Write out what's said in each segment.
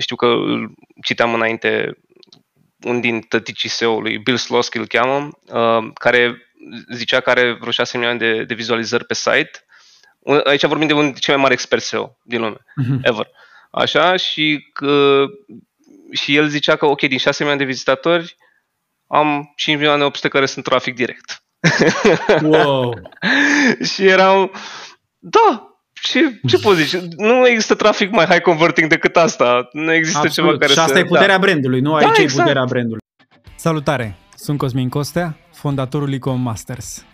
știu că îl citeam înainte un din tăticii SEO-ului, Bill Slosky îl cheamă, uh, care zicea că are vreo 6 milioane de, de vizualizări pe site. Aici vorbim de unul dintre cei mai mari experți SEO din lume, uh-huh. ever. Așa, și, că, și el zicea că, ok, din 6 milioane de vizitatori, am 5 milioane 800 care sunt trafic direct. Wow! și erau, da, ce, ce poți zice? Nu există trafic mai high converting decât asta. Nu există Absolut. ceva care Și asta să... e puterea da. brandului, nu Da, aici exact. e puterea brandului. Salutare! Sunt Cosmin Costea, fondatorul Ecom Masters.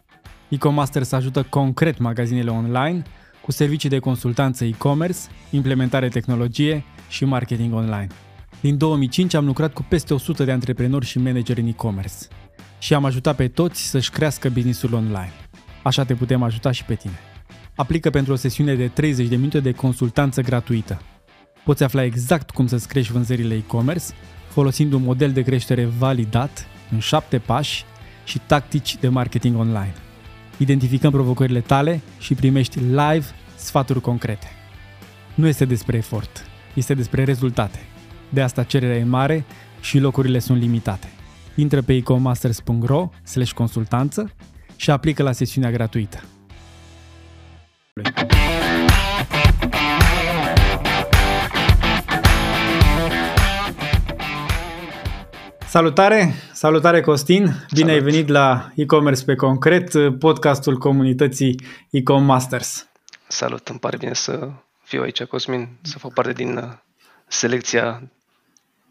Ecom Masters ajută concret magazinele online cu servicii de consultanță e-commerce, implementare tehnologie și marketing online. Din 2005 am lucrat cu peste 100 de antreprenori și manageri în e-commerce și am ajutat pe toți să-și crească businessul online. Așa te putem ajuta și pe tine. Aplică pentru o sesiune de 30 de minute de consultanță gratuită. Poți afla exact cum să-ți crești vânzările e-commerce folosind un model de creștere validat în 7 pași și tactici de marketing online. Identificăm provocările tale și primești live sfaturi concrete. Nu este despre efort, este despre rezultate. De asta cererea e mare și locurile sunt limitate. Intră pe ecomasters.ro slash consultanță și aplică la sesiunea gratuită. Salutare! Salutare Costin! Bine Salut. ai venit la e-commerce pe concret, podcastul comunității Ecom Masters. Salut, îmi pare bine să fiu aici, Cosmin, să fac parte din uh, selecția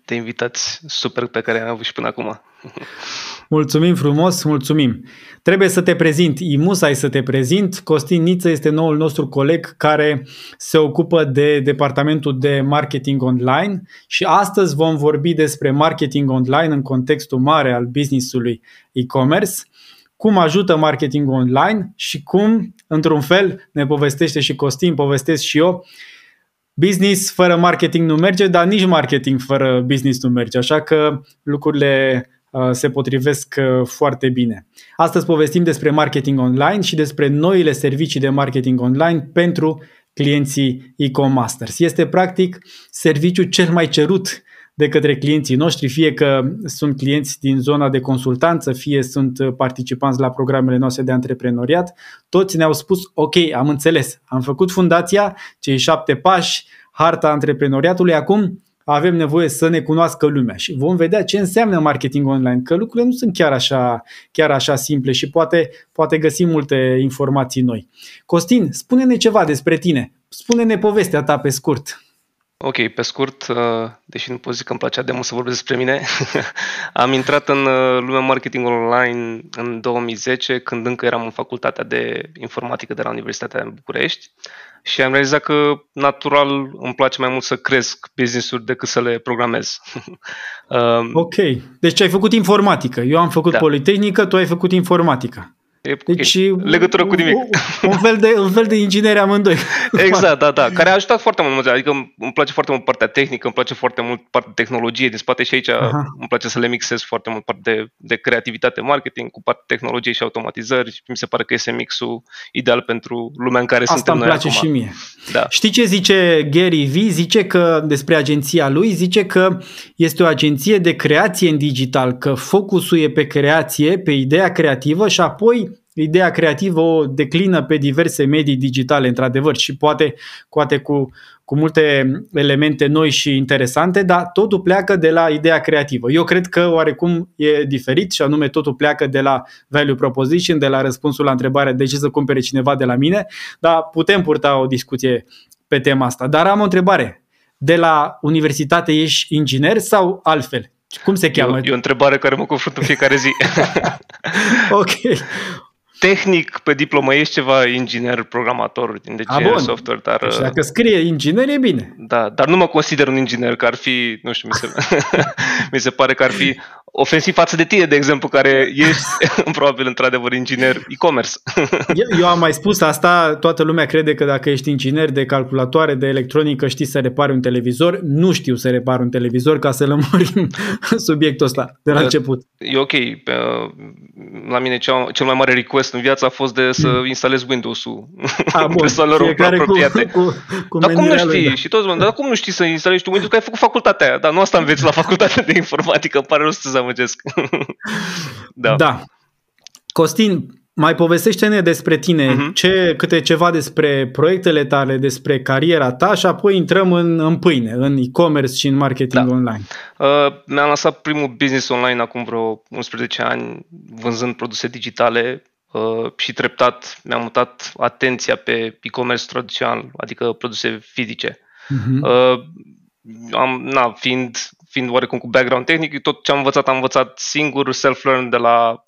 de invitați super pe care am avut și până acum. Mulțumim frumos, mulțumim. Trebuie să te prezint, imus ai să te prezint. Costin Niță este noul nostru coleg care se ocupă de departamentul de marketing online și astăzi vom vorbi despre marketing online în contextul mare al businessului e-commerce, cum ajută marketing online și cum, într-un fel, ne povestește și Costin, povestesc și eu, business fără marketing nu merge, dar nici marketing fără business nu merge, așa că lucrurile uh, se potrivesc uh, foarte bine. Astăzi povestim despre marketing online și despre noile servicii de marketing online pentru clienții e-com masters. Este practic serviciul cel mai cerut de către clienții noștri, fie că sunt clienți din zona de consultanță, fie sunt uh, participanți la programele noastre de antreprenoriat, toți ne-au spus, ok, am înțeles, am făcut fundația, cei șapte pași, harta antreprenoriatului, acum avem nevoie să ne cunoască lumea și vom vedea ce înseamnă marketing online, că lucrurile nu sunt chiar așa, chiar așa simple și poate, poate găsim multe informații noi. Costin, spune-ne ceva despre tine, spune-ne povestea ta pe scurt. Ok, pe scurt, uh, deși nu pot zic că îmi placea de mult să vorbesc despre mine, am intrat în uh, lumea marketing online în 2010, când încă eram în facultatea de informatică de la Universitatea din București și am realizat că natural îmi place mai mult să cresc business-uri decât să le programez. Um, Ok, deci ai făcut informatică, eu am făcut Da. politehnică, tu ai făcut informatică. E- Deci ok, legătură cu nimic. Un, un, fel de, un fel de ingineri amândoi. Exact, da, da, care a ajutat foarte mult, adică îmi- îmi place foarte mult partea tehnică, îmi place foarte mult partea de tehnologie din spate și aici Aha. îmi place să le mixez foarte mult partea de, de creativitate marketing cu partea tehnologie și automatizări și mi se pare că este mixul ideal pentru lumea în care Asta suntem îmi noi place acum. și mie. Da. Știi ce zice Gary Vee? Zice că despre agenția lui, zice că este o agenție de creație în digital, că focusul e pe creație, pe ideea creativă și apoi ideea creativă o declină pe diverse medii digitale, într-adevăr, și poate, poate cu, cu multe elemente noi și interesante, dar totul pleacă de la ideea creativă. Eu cred că oarecum e diferit și anume totul pleacă de la value proposition, de la răspunsul la întrebarea de ce să cumpere cineva de la mine, dar putem purta o discuție pe tema asta. Dar am o întrebare. De la universitate ești inginer sau altfel? Cum se E cheamă? o, e o întrebare care mă confrunt în fiecare zi. Ok. Tehnic, pe diplomă ești ceva inginer, programator, A, de bun. software, dar, Deci dacă scrie inginer e bine. da, dar nu mă consider un inginer, că ar fi, nu știu, mi se, mi se pare că ar fi ofensiv față de tine, de exemplu, care ești probabil într-adevăr inginer e-commerce. eu, eu am mai spus asta, toată lumea crede că dacă ești inginer de calculatoare, de electronică, știi să repari un televizor. Nu știu să repar un televizor ca să lămurim subiectul ăsta de la început. E ok. La mine cel, cel mai mare request în viață a fost de să mm. instalez Windows-ul a, bun, fiecare cu, cu, cu Dar cum nu știi? Da. Și toți mă, dar cum nu știi să instalezi tu Windows? Că ai făcut facultatea aia. Dar nu asta înveți la facultatea de informatică. Îmi pare rău să te zamăgesc. da. da. Costin, mai povestește-ne despre tine, uh-huh. ce, câte ceva despre proiectele tale, despre cariera ta și apoi intrăm în, în pâine, în e-commerce și în marketing da. online. Uh, mi-am lansat primul business online acum vreo 11 ani, vânzând produse digitale uh, și treptat mi-am mutat atenția pe e-commerce tradițional, adică produse fizice. Uh-huh. Uh, am, na, fiind, fiind oarecum cu background tehnic, tot ce am învățat am învățat singur, self-learn de la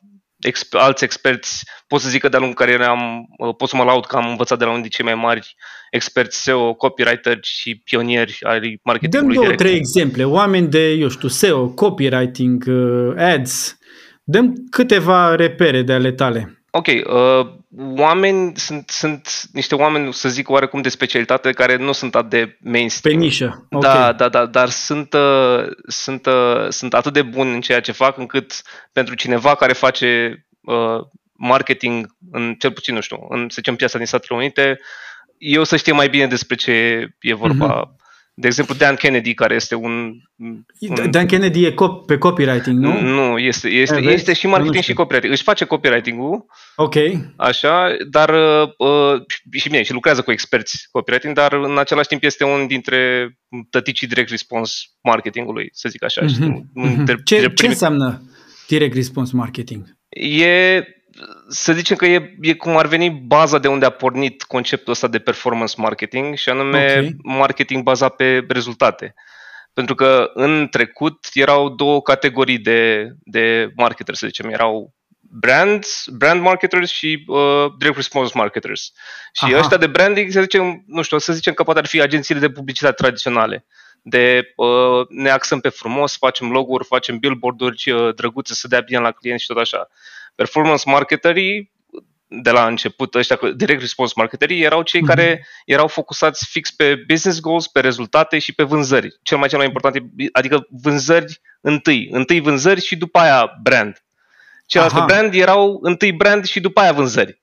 exp- alți experți, pot să zic că de-a lungul carierei am, uh, pot să mă laud că am învățat de la unii dintre cei mai mari experți SEO, copywriter și pionieri ai marketingului Dăm două, direct. trei exemple, oameni de, eu știu, SEO, copywriting, uh, ads, dăm câteva repere de ale tale. Ok, uh, oameni sunt, sunt niște oameni, să zic, oarecum de specialitate care nu sunt atât de mainstream. Pe nișă. Okay. Da, da, da, dar sunt, uh, sunt, uh, sunt atât de buni în ceea ce fac încât pentru cineva care face uh, marketing în cel puțin, nu știu, în, să zicem, piața din Statele Unite, eu să știe mai bine despre ce e vorba. Uh-huh de exemplu, Dan Kennedy, care este un... un... Dan Kennedy e cop- pe copywriting, nu? Nu, este, este, e, este și marketing și copywriting. Își face copywriting-ul, ok. așa, dar uh, și bine, și lucrează cu experți copywriting, dar în același timp este un dintre tăticii direct response marketingului, să zic așa. Mm-hmm. Mm-hmm. Ce, ce înseamnă direct response marketing? E să zicem că e, e cum ar veni baza de unde a pornit conceptul ăsta de performance marketing și anume okay. marketing bazat pe rezultate. Pentru că în trecut erau două categorii de, de marketers, să zicem. Erau brands, brand marketers și uh, direct response marketers. Și Aha. ăștia de branding, să zicem, nu știu, să zicem că poate ar fi agențiile de publicitate tradiționale. De uh, ne axăm pe frumos, facem logo-uri, facem billboard-uri uh, drăguțe să dea bine la client și tot așa performance marketerii de la început, ăștia direct response marketerii, erau cei mm-hmm. care erau focusați fix pe business goals, pe rezultate și pe vânzări. Cel mai cel mai important, adică vânzări întâi. Întâi vânzări și după aia brand. Celălalt brand erau întâi brand și după aia vânzări.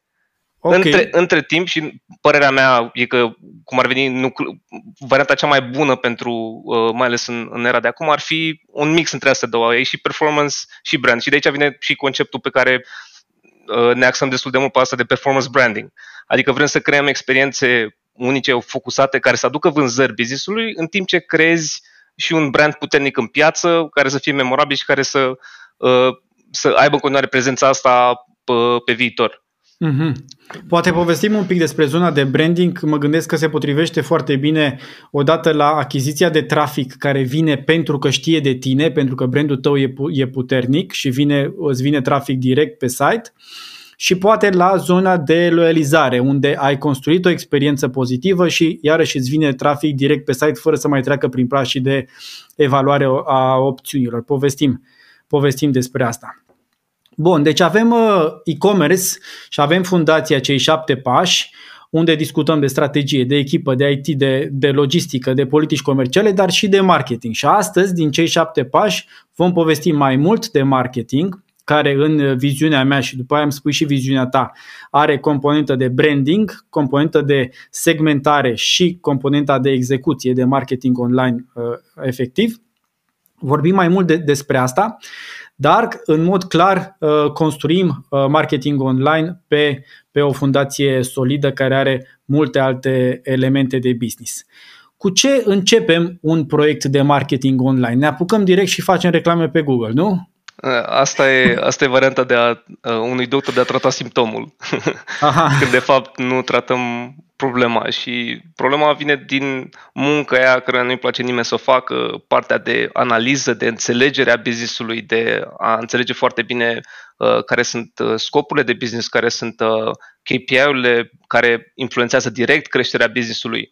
Okay. Între, între timp și părerea mea e că, cum ar veni, nucle- varianta cea mai bună pentru, uh, mai ales în, în era de acum, ar fi un mix între astea două, e și performance și brand. Și de aici vine și conceptul pe care uh, ne axăm destul de mult pe asta de performance branding. Adică vrem să creăm experiențe unice, focusate, care să aducă vânzări business-ului, în timp ce creezi și un brand puternic în piață, care să fie memorabil și care să, uh, să aibă în continuare prezența asta pe, pe viitor. Mm-hmm. Poate povestim un pic despre zona de branding. Mă gândesc că se potrivește foarte bine odată la achiziția de trafic care vine pentru că știe de tine, pentru că brandul tău e, e puternic și vine, îți vine trafic direct pe site și poate la zona de loializare, unde ai construit o experiență pozitivă și iarăși îți vine trafic direct pe site fără să mai treacă prin prașii de evaluare a opțiunilor. Povestim, povestim despre asta. Bun, deci avem uh, e-commerce și avem fundația cei șapte pași, unde discutăm de strategie, de echipă, de IT, de, de logistică, de politici comerciale, dar și de marketing. Și astăzi, din cei șapte pași, vom povesti mai mult de marketing, care în viziunea mea și după aia îmi spui și viziunea ta, are componentă de branding, componentă de segmentare și componenta de execuție, de marketing online uh, efectiv. Vorbim mai mult de, despre asta. Dar, în mod clar, uh, construim uh, marketing online pe, pe o fundație solidă care are multe alte elemente de business. Cu ce începem un proiect de marketing online? Ne apucăm direct și facem reclame pe Google, nu? Asta e, asta e varianta de a, unui doctor de a trata simptomul. Aha. Când de fapt nu tratăm problema și problema vine din munca aia care nu-i place nimeni să o facă, partea de analiză, de înțelegere a business-ului, de a înțelege foarte bine uh, care sunt uh, scopurile de business, care sunt uh, KPI-urile care influențează direct creșterea business-ului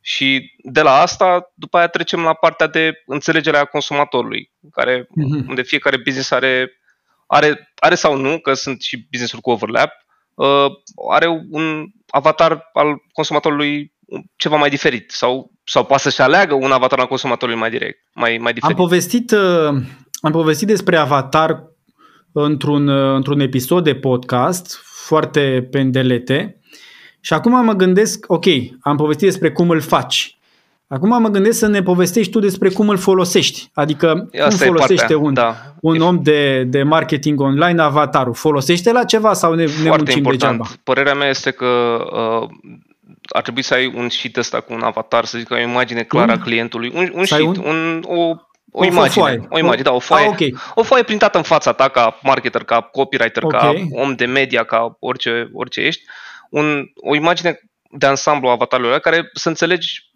Și de la asta, după aia trecem la partea de înțelegere a consumatorului, care, mm-hmm. unde fiecare business are, are, are sau nu, că sunt și business-uri cu overlap, uh, are un avatar al consumatorului ceva mai diferit sau, sau poate să-și aleagă un avatar al consumatorului mai direct, mai, mai diferit. Am povestit, uh, am povestit despre avatar într-un, uh, într-un episod de podcast foarte pendelete și acum mă gândesc, ok, am povestit despre cum îl faci. Acum mă gândesc să ne povestești tu despre cum îl folosești. Adică Asta cum folosește partea, un, da. un om de, de marketing online avatarul. Folosește la ceva sau ne, Foarte ne muncim important. degeaba? Părerea mea este că uh, ar trebui să ai un sheet ăsta cu un avatar, să zic o imagine clară a clientului. Un, un sheet, un, un, o, o, o imagine. Foaie. O imagine, da, o foaie, ah, okay. o foaie printată în fața ta ca marketer, ca copywriter, okay. ca om de media, ca orice, orice ești. Un, o imagine de ansamblu a avatarului care să înțelegi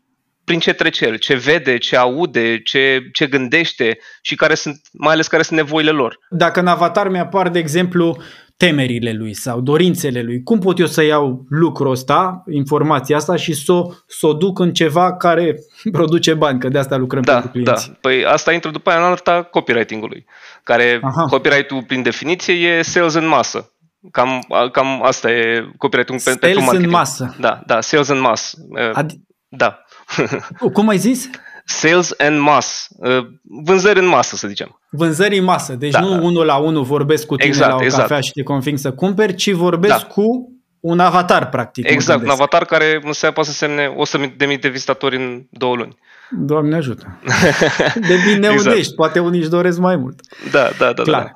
prin ce trece el, ce vede, ce aude, ce, ce gândește și care sunt, mai ales care sunt nevoile lor. Dacă în avatar mi-apar, de exemplu, temerile lui sau dorințele lui, cum pot eu să iau lucrul ăsta, informația asta și să o, să o duc în ceva care produce bani, că de asta lucrăm da, pentru clienți. Da, păi asta intră după aia în alta copywriting-ului, care Aha. copyright-ul prin definiție e sales în masă. Cam, cam asta e copyright-ul sales pentru marketing. în masă. Da, da, sales în masă. Ad- da. Cum ai zis? Sales and mass. Uh, vânzări în masă, să zicem. Vânzări în masă. Deci da, nu da. unul la unul vorbesc cu tine exact, la o exact. cafea și te conving să cumperi, ci vorbesc da. cu un avatar, practic. Exact, un avatar care înseamnă poate să semne 100 de mii de vizitatori în două luni. Doamne ajută. De bine exact. unești, poate unii își doresc mai mult. Da, da, da. Clar. Da.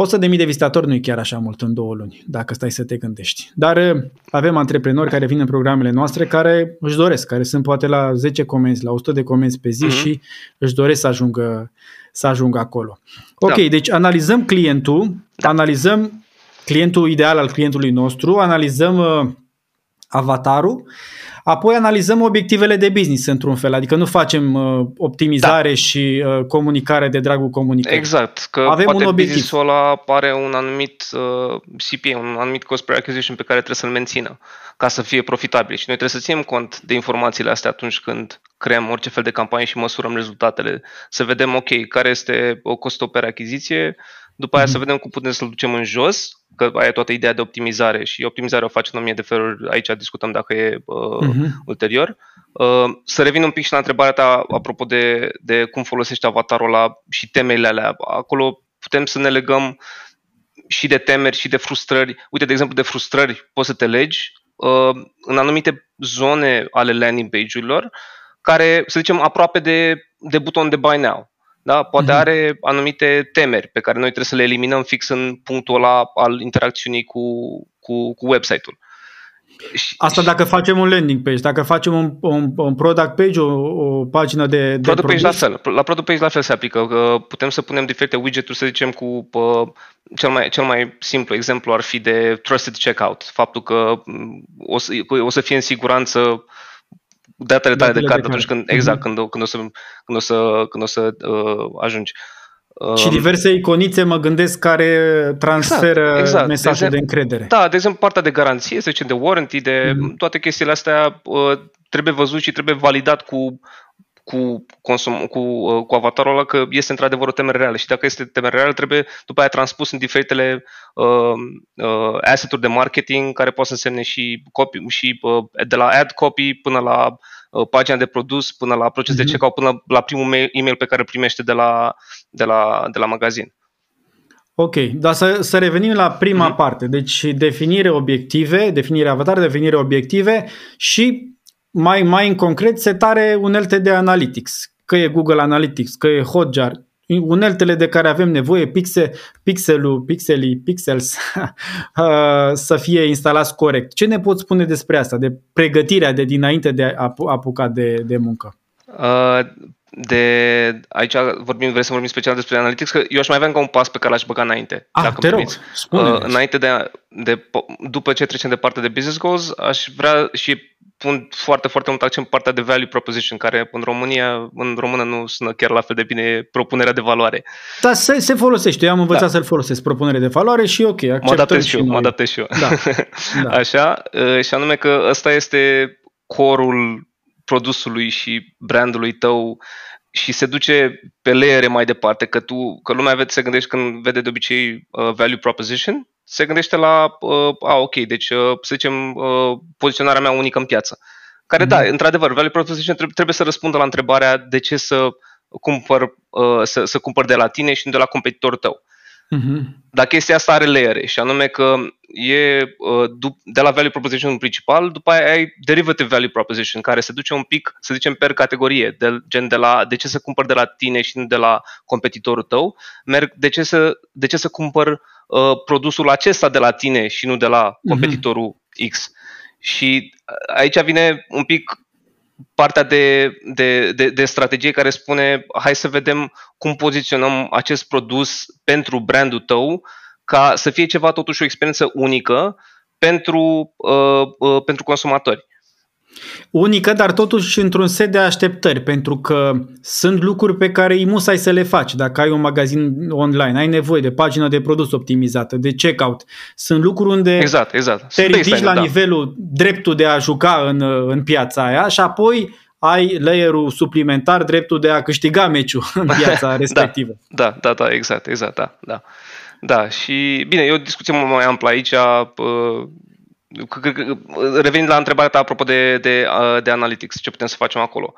100 de mii de vizitatori nu e chiar așa mult în două luni, dacă stai să te gândești. Dar uh, avem antreprenori care vin în programele noastre care își doresc, care sunt poate la 10 comenzi, la 100 de comenzi pe zi uh-huh. și își doresc să ajungă, să ajungă acolo. Ok, da. deci analizăm clientul, da. analizăm clientul ideal al clientului nostru, analizăm uh, avatarul Apoi analizăm obiectivele de business într-un fel, adică nu facem uh, optimizare da. și uh, comunicare de dragul comunicării. Exact, că Avem poate un obiectiv. ăla are un anumit uh, CPA, un anumit cost per acquisition pe care trebuie să-l mențină ca să fie profitabil și noi trebuie să ținem cont de informațiile astea atunci când creăm orice fel de campanie și măsurăm rezultatele, să vedem, ok, care este o costul per achiziție, după aia mm-hmm. să vedem cum putem să-l ducem în jos, că aia e toată ideea de optimizare și optimizarea o face în o mie de feluri, aici discutăm dacă e uh, uh-huh. ulterior. Uh, să revin un pic și la întrebarea ta apropo de, de cum folosești avatarul ăla și temele alea. Acolo putem să ne legăm și de temeri și de frustrări. Uite, de exemplu, de frustrări poți să te legi uh, în anumite zone ale landing page-urilor care, să zicem, aproape de, de buton de buy now da? Poate mm-hmm. are anumite temeri pe care noi trebuie să le eliminăm fix în punctul ăla al interacțiunii cu, cu, cu website-ul. Asta dacă facem un landing page, dacă facem un, un, un product page, o, o pagină de, de product page la fel. La product page la fel se aplică. Că putem să punem diferite widgeturi, să zicem, cu uh, cel, mai, cel mai simplu exemplu ar fi de trusted checkout. Faptul că mm, o să, o să fie în siguranță datele tale de card atunci când, exact, mm-hmm. când, când o să, când o să, când o să uh, ajungi. Și um, diverse iconițe mă gândesc care transferă exact, exact. mesajul de, exemplu, de încredere. Da, de exemplu partea de garanție, să zicem de warranty, de mm-hmm. toate chestiile astea uh, trebuie văzut și trebuie validat cu cu, consum, cu, uh, cu avatarul ăla că este într-adevăr o temere reală și dacă este temere reală trebuie după aia transpus în diferitele uh, uh, asset-uri de marketing care pot să însemne și, copy, și uh, de la ad copy până la uh, pagina de produs, până la proces mm-hmm. de mhm. checkout, până la primul mail, email pe care îl primește de la, de la, de la magazin. Ok, dar să, să revenim la prima mm-hmm. parte. Deci definire obiective, definire avatar, definire obiective și mai, mai în concret, setare unelte de analytics, că e Google Analytics, că e Hotjar, uneltele de care avem nevoie, pixel, pixelul, pixelii, pixels, uh, să fie instalați corect. Ce ne poți spune despre asta, de pregătirea de dinainte de a apuca de, de muncă? Uh, de aici vorbim, vrei să vorbim special despre analytics, că eu aș mai avea încă un pas pe care l-aș băga înainte. Ah, dacă te rog, spune uh, Înainte de, de, după ce trecem de partea de business goals, aș vrea și pun foarte, foarte mult accent pe partea de value proposition, care în România, în română nu sună chiar la fel de bine propunerea de valoare. Da, se, se folosește. Eu am învățat da. să-l folosesc, propunere de valoare și ok, acceptăm Mă adaptez și eu, mă adaptez și eu. Da. da. Așa, și anume că ăsta este corul produsului și brandului tău și se duce pe layere mai departe, că tu, că lumea vede, se gândește când vede de obicei uh, value proposition, se gândește la, uh, a, ok, deci, uh, să zicem, uh, poziționarea mea unică în piață. Care, mm-hmm. da, într-adevăr, value proposition trebuie, trebuie să răspundă la întrebarea de ce să cumpăr, uh, să, să cumpăr de la tine și nu de la competitorul tău. Uh-huh. Dar chestia asta are layere și anume că e uh, de la value proposition principal, după aia ai derivative value proposition care se duce un pic, să zicem, per categorie, de, gen de la de ce să cumpăr de la tine și nu de la competitorul tău, merg de ce să, de ce să cumpăr uh, produsul acesta de la tine și nu de la mhm. competitorul uh-huh. X. Și uh, aici vine un pic partea de, de, de, de strategie care spune hai să vedem cum poziționăm acest produs pentru brandul tău ca să fie ceva totuși o experiență unică pentru, uh, uh, pentru consumatori. Unică, dar totuși într-un set de așteptări, pentru că sunt lucruri pe care îi musai să le faci. Dacă ai un magazin online, ai nevoie de pagină de produs optimizată, de checkout. Sunt lucruri unde exact, exact. te ridici la da. nivelul dreptul de a juca în, în piața aia și apoi ai layerul suplimentar, dreptul de a câștiga meciul în piața respectivă. da, da, da, exact, exact, da, da. Da, și bine, e o discuție mult mai amplă aici. Uh, revenind la întrebarea ta apropo de, de, de analytics, ce putem să facem acolo.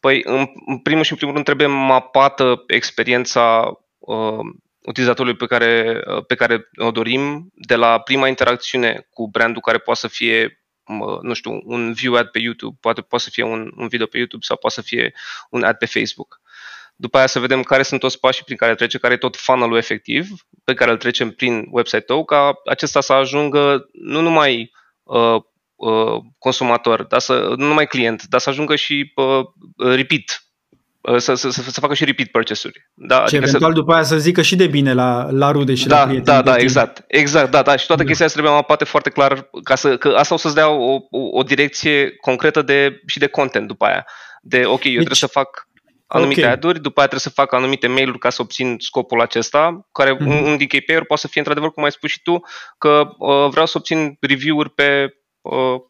Păi, în primul și în primul rând trebuie mapată experiența uh, utilizatorului pe care, pe care o dorim, de la prima interacțiune cu brandul care poate să fie nu știu, un view ad pe YouTube, poate poate să fie un, un video pe YouTube sau poate să fie un ad pe Facebook. După aia să vedem care sunt toți pașii prin care trece, care e tot funnel-ul efectiv pe care îl trecem prin website-ul, ca acesta să ajungă nu numai uh, uh, consumator, dar să, nu numai client, dar să ajungă și uh, repeat uh, să, să, să, să facă și repeat purchase-uri. Da? Și adică eventual să... după aia să zică și de bine la, la rude și da, la prieteni. Da, da, exact. Exact, da, da. Și toată da. chestia asta trebuie mapate foarte clar, ca să, că asta o să-ți dea o, o, o direcție concretă de, și de content după aia. De, ok, eu deci, trebuie să fac anumite okay. ad-uri, după aia trebuie să fac anumite mail-uri ca să obțin scopul acesta, care mm-hmm. un, un DKP-uri poate să fie într-adevăr, cum ai spus și tu, că uh, vreau să obțin review-uri pe, uh,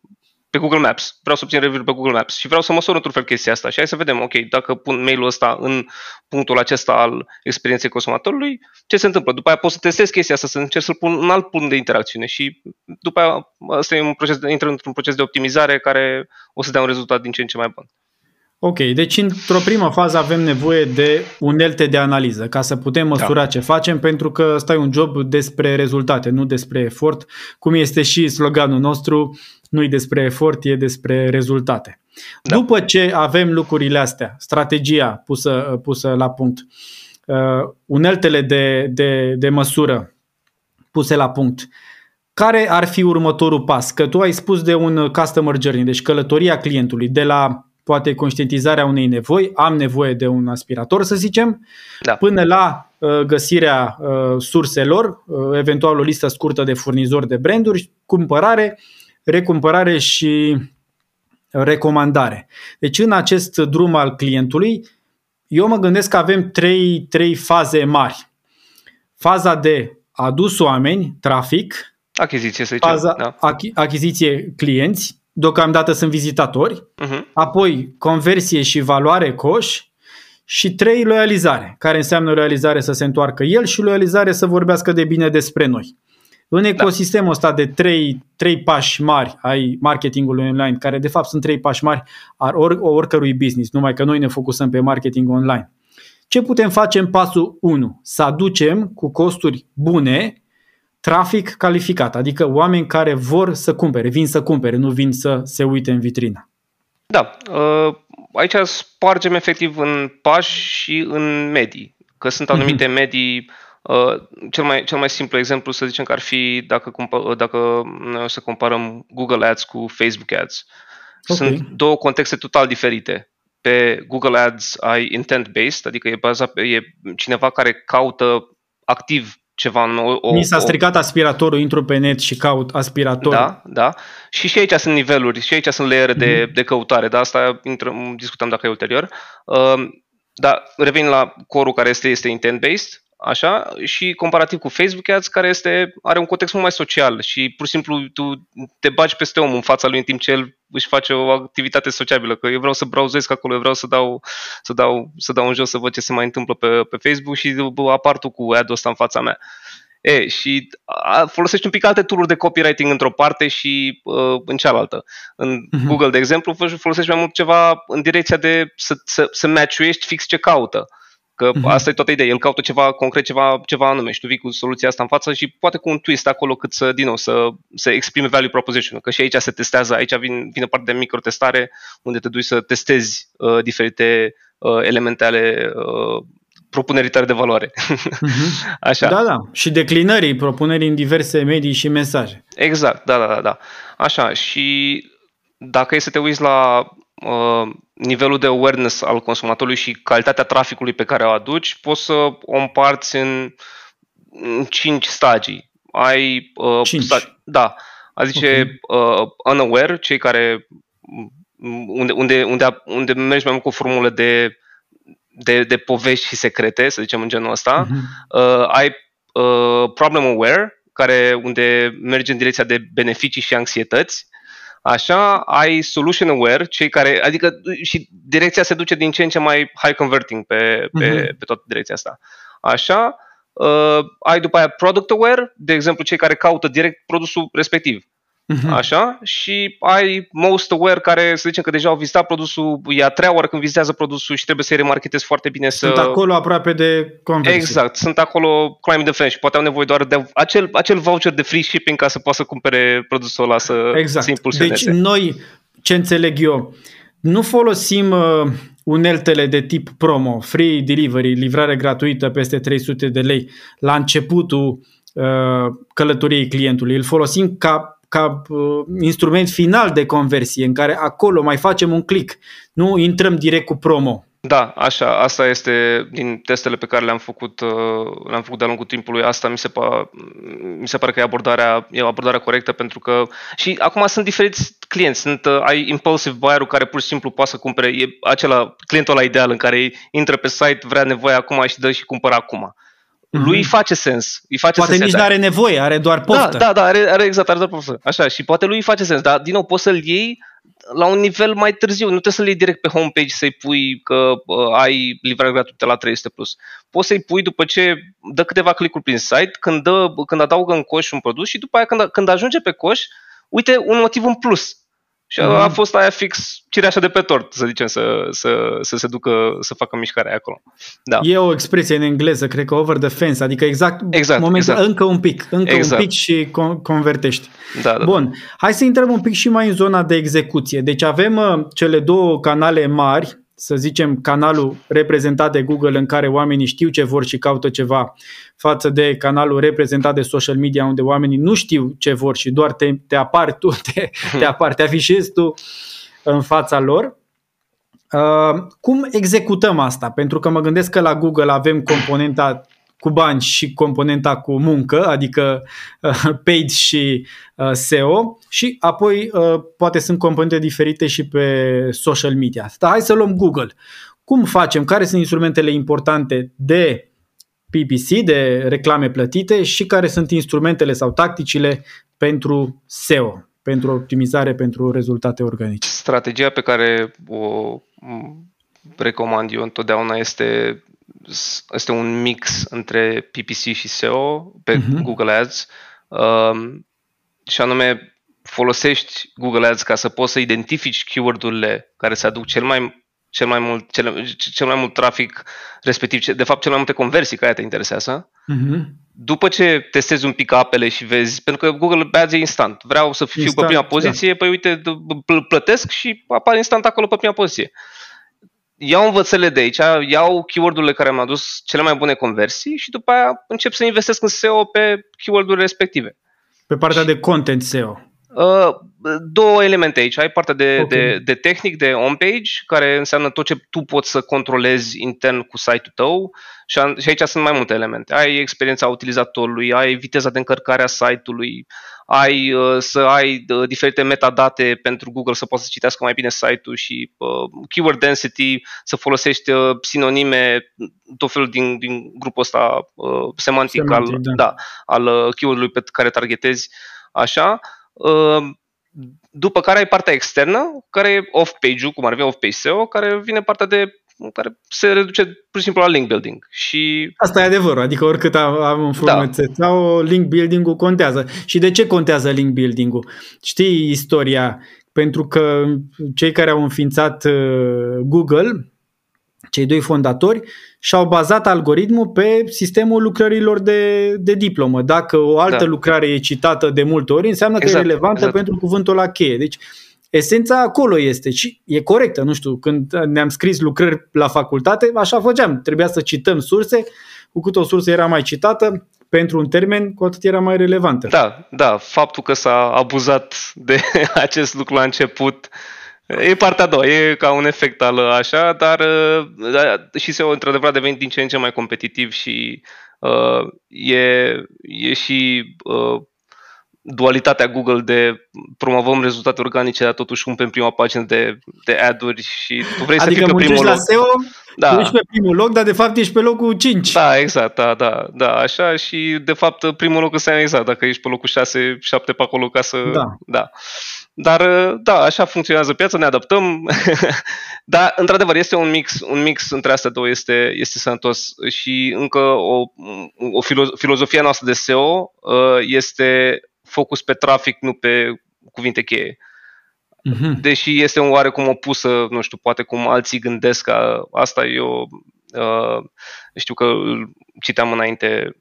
pe Google Maps, vreau să obțin review-uri pe Google Maps și vreau să măsor într-un fel chestia asta și hai să vedem, ok, dacă pun mail-ul ăsta în punctul acesta al experienței consumatorului, ce se întâmplă? După aia pot să testez chestia asta, să încerc să-l pun în alt punct de interacțiune și după aia asta e un proces, intră într-un proces de optimizare care o să dea un rezultat din ce în ce mai bun. Ok, deci într-o primă fază avem nevoie de unelte de analiză ca să putem măsura da. ce facem pentru că ăsta e un job despre rezultate, nu despre efort, cum este și sloganul nostru, nu e despre efort, e despre rezultate. Da. După ce avem lucrurile astea, strategia pusă, pusă la punct, uh, uneltele de, de, de măsură puse la punct, care ar fi următorul pas? Că tu ai spus de un customer journey, deci călătoria clientului, de la poate conștientizarea unei nevoi, am nevoie de un aspirator, să zicem, da. până la uh, găsirea uh, surselor, uh, eventual o listă scurtă de furnizori de branduri, cumpărare, recumpărare și recomandare. Deci în acest drum al clientului, eu mă gândesc că avem trei, trei faze mari. Faza de adus oameni, trafic, achiziție, să zicem, faza da. achiziție clienți, deocamdată sunt vizitatori, uh-huh. apoi conversie și valoare coș și trei loializare, care înseamnă loializare să se întoarcă el și loializare să vorbească de bine despre noi. În da. ecosistemul da. ăsta de trei, trei pași mari ai marketingului online, care de fapt sunt trei pași mari al or, oricărui business, numai că noi ne focusăm pe marketing online. Ce putem face în pasul 1? Să aducem cu costuri bune trafic calificat, adică oameni care vor să cumpere, vin să cumpere, nu vin să se uite în vitrină. Da, uh, aici spargem efectiv în pași și în medii, că sunt mhm. anumite mm-hmm. medii Uh, cel, mai, cel mai simplu exemplu să zicem că ar fi dacă, compa- dacă noi o să comparăm Google Ads cu Facebook Ads. Okay. Sunt două contexte total diferite. Pe Google Ads ai intent-based, adică e bazat pe e cineva care caută activ ceva anume. O, o, Mi s-a stricat aspiratorul, intru pe net și caut aspirator. Da, da. Și și aici sunt niveluri, și aici sunt layere de, mm-hmm. de căutare, dar asta intrăm, discutăm dacă e ulterior. Uh, dar revin la corul care este, este intent-based. Așa, și comparativ cu Facebook Ads, care este, are un context mult mai social și pur și simplu tu te bagi peste om în fața lui în timp ce el își face o activitate sociabilă, că eu vreau să browsez acolo, eu vreau să dau, să dau, să dau în jos să văd ce se mai întâmplă pe, pe Facebook și apar tu cu ad-ul ăsta în fața mea. E, și a, folosești un pic alte tooluri de copywriting într-o parte și uh, în cealaltă. În uh-huh. Google, de exemplu, folosești mai mult ceva în direcția de să, să, să matchuiești fix ce caută. Că uh-huh. asta e toată ideea. El caută ceva concret, ceva, ceva anume și tu vii cu soluția asta în față și poate cu un twist acolo cât să, din nou, să, să exprime value proposition. Că și aici se testează, aici vine, vine parte de microtestare unde te duci să testezi uh, diferite uh, elemente ale uh, propunerii tale de valoare. Uh-huh. Așa. Da, da. Și declinării propunerii în diverse medii și mesaje. Exact, da, da, da. da. Așa, și dacă e să te uiți la uh, nivelul de awareness al consumatorului și calitatea traficului pe care o aduci, poți să o împarți în, în 5 stagii. Ai uh, 5. Sta- da, a zice okay. uh, unaware, cei care unde, unde, unde, unde mergi mai mult cu o formulă de de, de povești și secrete, să zicem în genul ăsta. Uh-huh. Uh, ai uh, problem aware, care unde merge în direcția de beneficii și anxietăți. Așa, ai solution aware, cei care, adică și direcția se duce din ce în ce mai high converting pe, pe, uh-huh. pe toată direcția asta. Așa, uh, ai după aia product aware, de exemplu cei care caută direct produsul respectiv. Uh-huh. Așa? Și ai most aware care să zicem că deja au vizitat produsul, e a treia oară când vizitează produsul și trebuie să-i remarketezi foarte bine. Sunt să... acolo aproape de conversie. Exact, sunt acolo climbing the fence și poate au nevoie doar de acel, acel voucher de free shipping ca să poată să cumpere produsul ăla să exact. să impulsioneze. Deci noi, ce înțeleg eu, nu folosim uh, uneltele de tip promo, free delivery, livrare gratuită peste 300 de lei la începutul uh, călătoriei clientului. Îl folosim ca ca uh, instrument final de conversie, în care acolo mai facem un click, nu intrăm direct cu promo. Da, așa, asta este din testele pe care le-am făcut, uh, le-am făcut de-a lungul timpului, asta mi se, pa, mi se pare că e abordarea, e abordarea corectă pentru că și acum sunt diferiți clienți, sunt, uh, ai impulsive buyer care pur și simplu poate să cumpere, e acela, clientul ăla ideal în care intră pe site, vrea nevoie acum și dă și cumpără acum mm-hmm. Lui îi face sens. Îi face poate sens nici nu are nevoie, are doar da, poftă. Da, da, da are, are exact, are doar poftă. Așa, și poate lui îi face sens, dar din nou poți să-l iei la un nivel mai târziu. Nu trebuie să-l iei direct pe homepage să-i pui că uh, ai livrare gratuită la 300+. Plus. Poți să-i pui după ce dă câteva click-uri prin site, când, dă, când adaugă în coș un produs și după aia când, când ajunge pe coș, uite un motiv în plus și a, a fost aia fix cireașa de pe tort, să zicem, să, să, să se ducă, să facă mișcarea acolo. Da. E o expresie în engleză, cred că over the fence, adică exact, exact momentul, exact. încă un pic, încă exact. un pic și convertești. Da, da, Bun, hai să intrăm un pic și mai în zona de execuție. Deci avem uh, cele două canale mari, să zicem, canalul reprezentat de Google în care oamenii știu ce vor și caută ceva, față de canalul reprezentat de social media unde oamenii nu știu ce vor și doar te, te apari tu, te, te apari, te afișezi tu în fața lor. Uh, cum executăm asta? Pentru că mă gândesc că la Google avem componenta cu bani și componenta cu muncă, adică uh, paid și uh, SEO și apoi uh, poate sunt componente diferite și pe social media. Dar hai să luăm Google. Cum facem? Care sunt instrumentele importante de PPC, de reclame plătite și care sunt instrumentele sau tacticile pentru SEO, pentru optimizare, pentru rezultate organice? Strategia pe care o recomand eu întotdeauna este este un mix între PPC și SEO pe uh-huh. Google Ads um, și anume folosești Google Ads ca să poți să identifici keyword-urile care se aduc cel mai cel mai mult, cel, cel mai mult trafic, respectiv, de fapt, cel mai multe conversii care te interesează. Uh-huh. După ce testezi un pic apele și vezi, pentru că Google Ads e instant, vreau să fiu instant, pe prima poziție, da. păi uite, plătesc și apar instant acolo pe prima poziție iau învățările de aici, iau keyword-urile care mi-au adus cele mai bune conversii și după aia încep să investesc în SEO pe keyword-urile respective. Pe partea și, de content SEO. Uh, două elemente aici. Ai partea de, okay. de, de tehnic, de homepage, care înseamnă tot ce tu poți să controlezi intern cu site-ul tău și, a, și aici sunt mai multe elemente. Ai experiența utilizatorului, ai viteza de încărcare a site-ului, ai uh, să ai uh, diferite metadate pentru Google să poată să citească mai bine site-ul și uh, keyword density, să folosești uh, sinonime, tot felul din, din grupul ăsta uh, semantic, semantic al, da. Da, al uh, keyword-ului pe care targetezi. Așa. Uh, după care ai partea externă, care e off-page-ul, cum ar fi off-page SEO, care vine partea de care se reduce pur și simplu la link building. Și... Asta e adevărul, adică oricât am, am în frumusețe da. sau link building-ul contează. Și de ce contează link building-ul? Știi istoria? Pentru că cei care au înființat uh, Google, cei doi fondatori, și-au bazat algoritmul pe sistemul lucrărilor de, de diplomă. Dacă o altă da. lucrare e citată de multe ori, înseamnă exact, că e exact, relevantă exact. pentru cuvântul la cheie. Deci, esența acolo este și e corectă. Nu știu, când ne-am scris lucrări la facultate, așa făceam. Trebuia să cităm surse, cu cât o sursă era mai citată, pentru un termen, cu atât era mai relevantă. Da, da. Faptul că s-a abuzat de acest lucru la început E partea a doua, e ca un efect al așa, dar da, și se într-adevăr a devenit din ce în ce mai competitiv și uh, e, e și uh, dualitatea Google de promovăm rezultate organice, dar totuși un pe prima pagină de, de ad-uri și tu vrei adică să fii pe primul la loc. SEO, da. ești pe primul loc, dar de fapt ești pe locul 5. Da, exact, da, da, da, așa și de fapt primul loc înseamnă exact, dacă ești pe locul 6, 7 pe acolo ca să... Da. da. Dar da, așa funcționează piața, ne adaptăm. Dar, într-adevăr, este un mix, un mix între astea două, este, este sănătos. Și încă o, o filozofie noastră de SEO uh, este focus pe trafic, nu pe cuvinte cheie. Uh-huh. Deși este un oarecum opusă, nu știu, poate cum alții gândesc că asta eu uh, știu că citeam înainte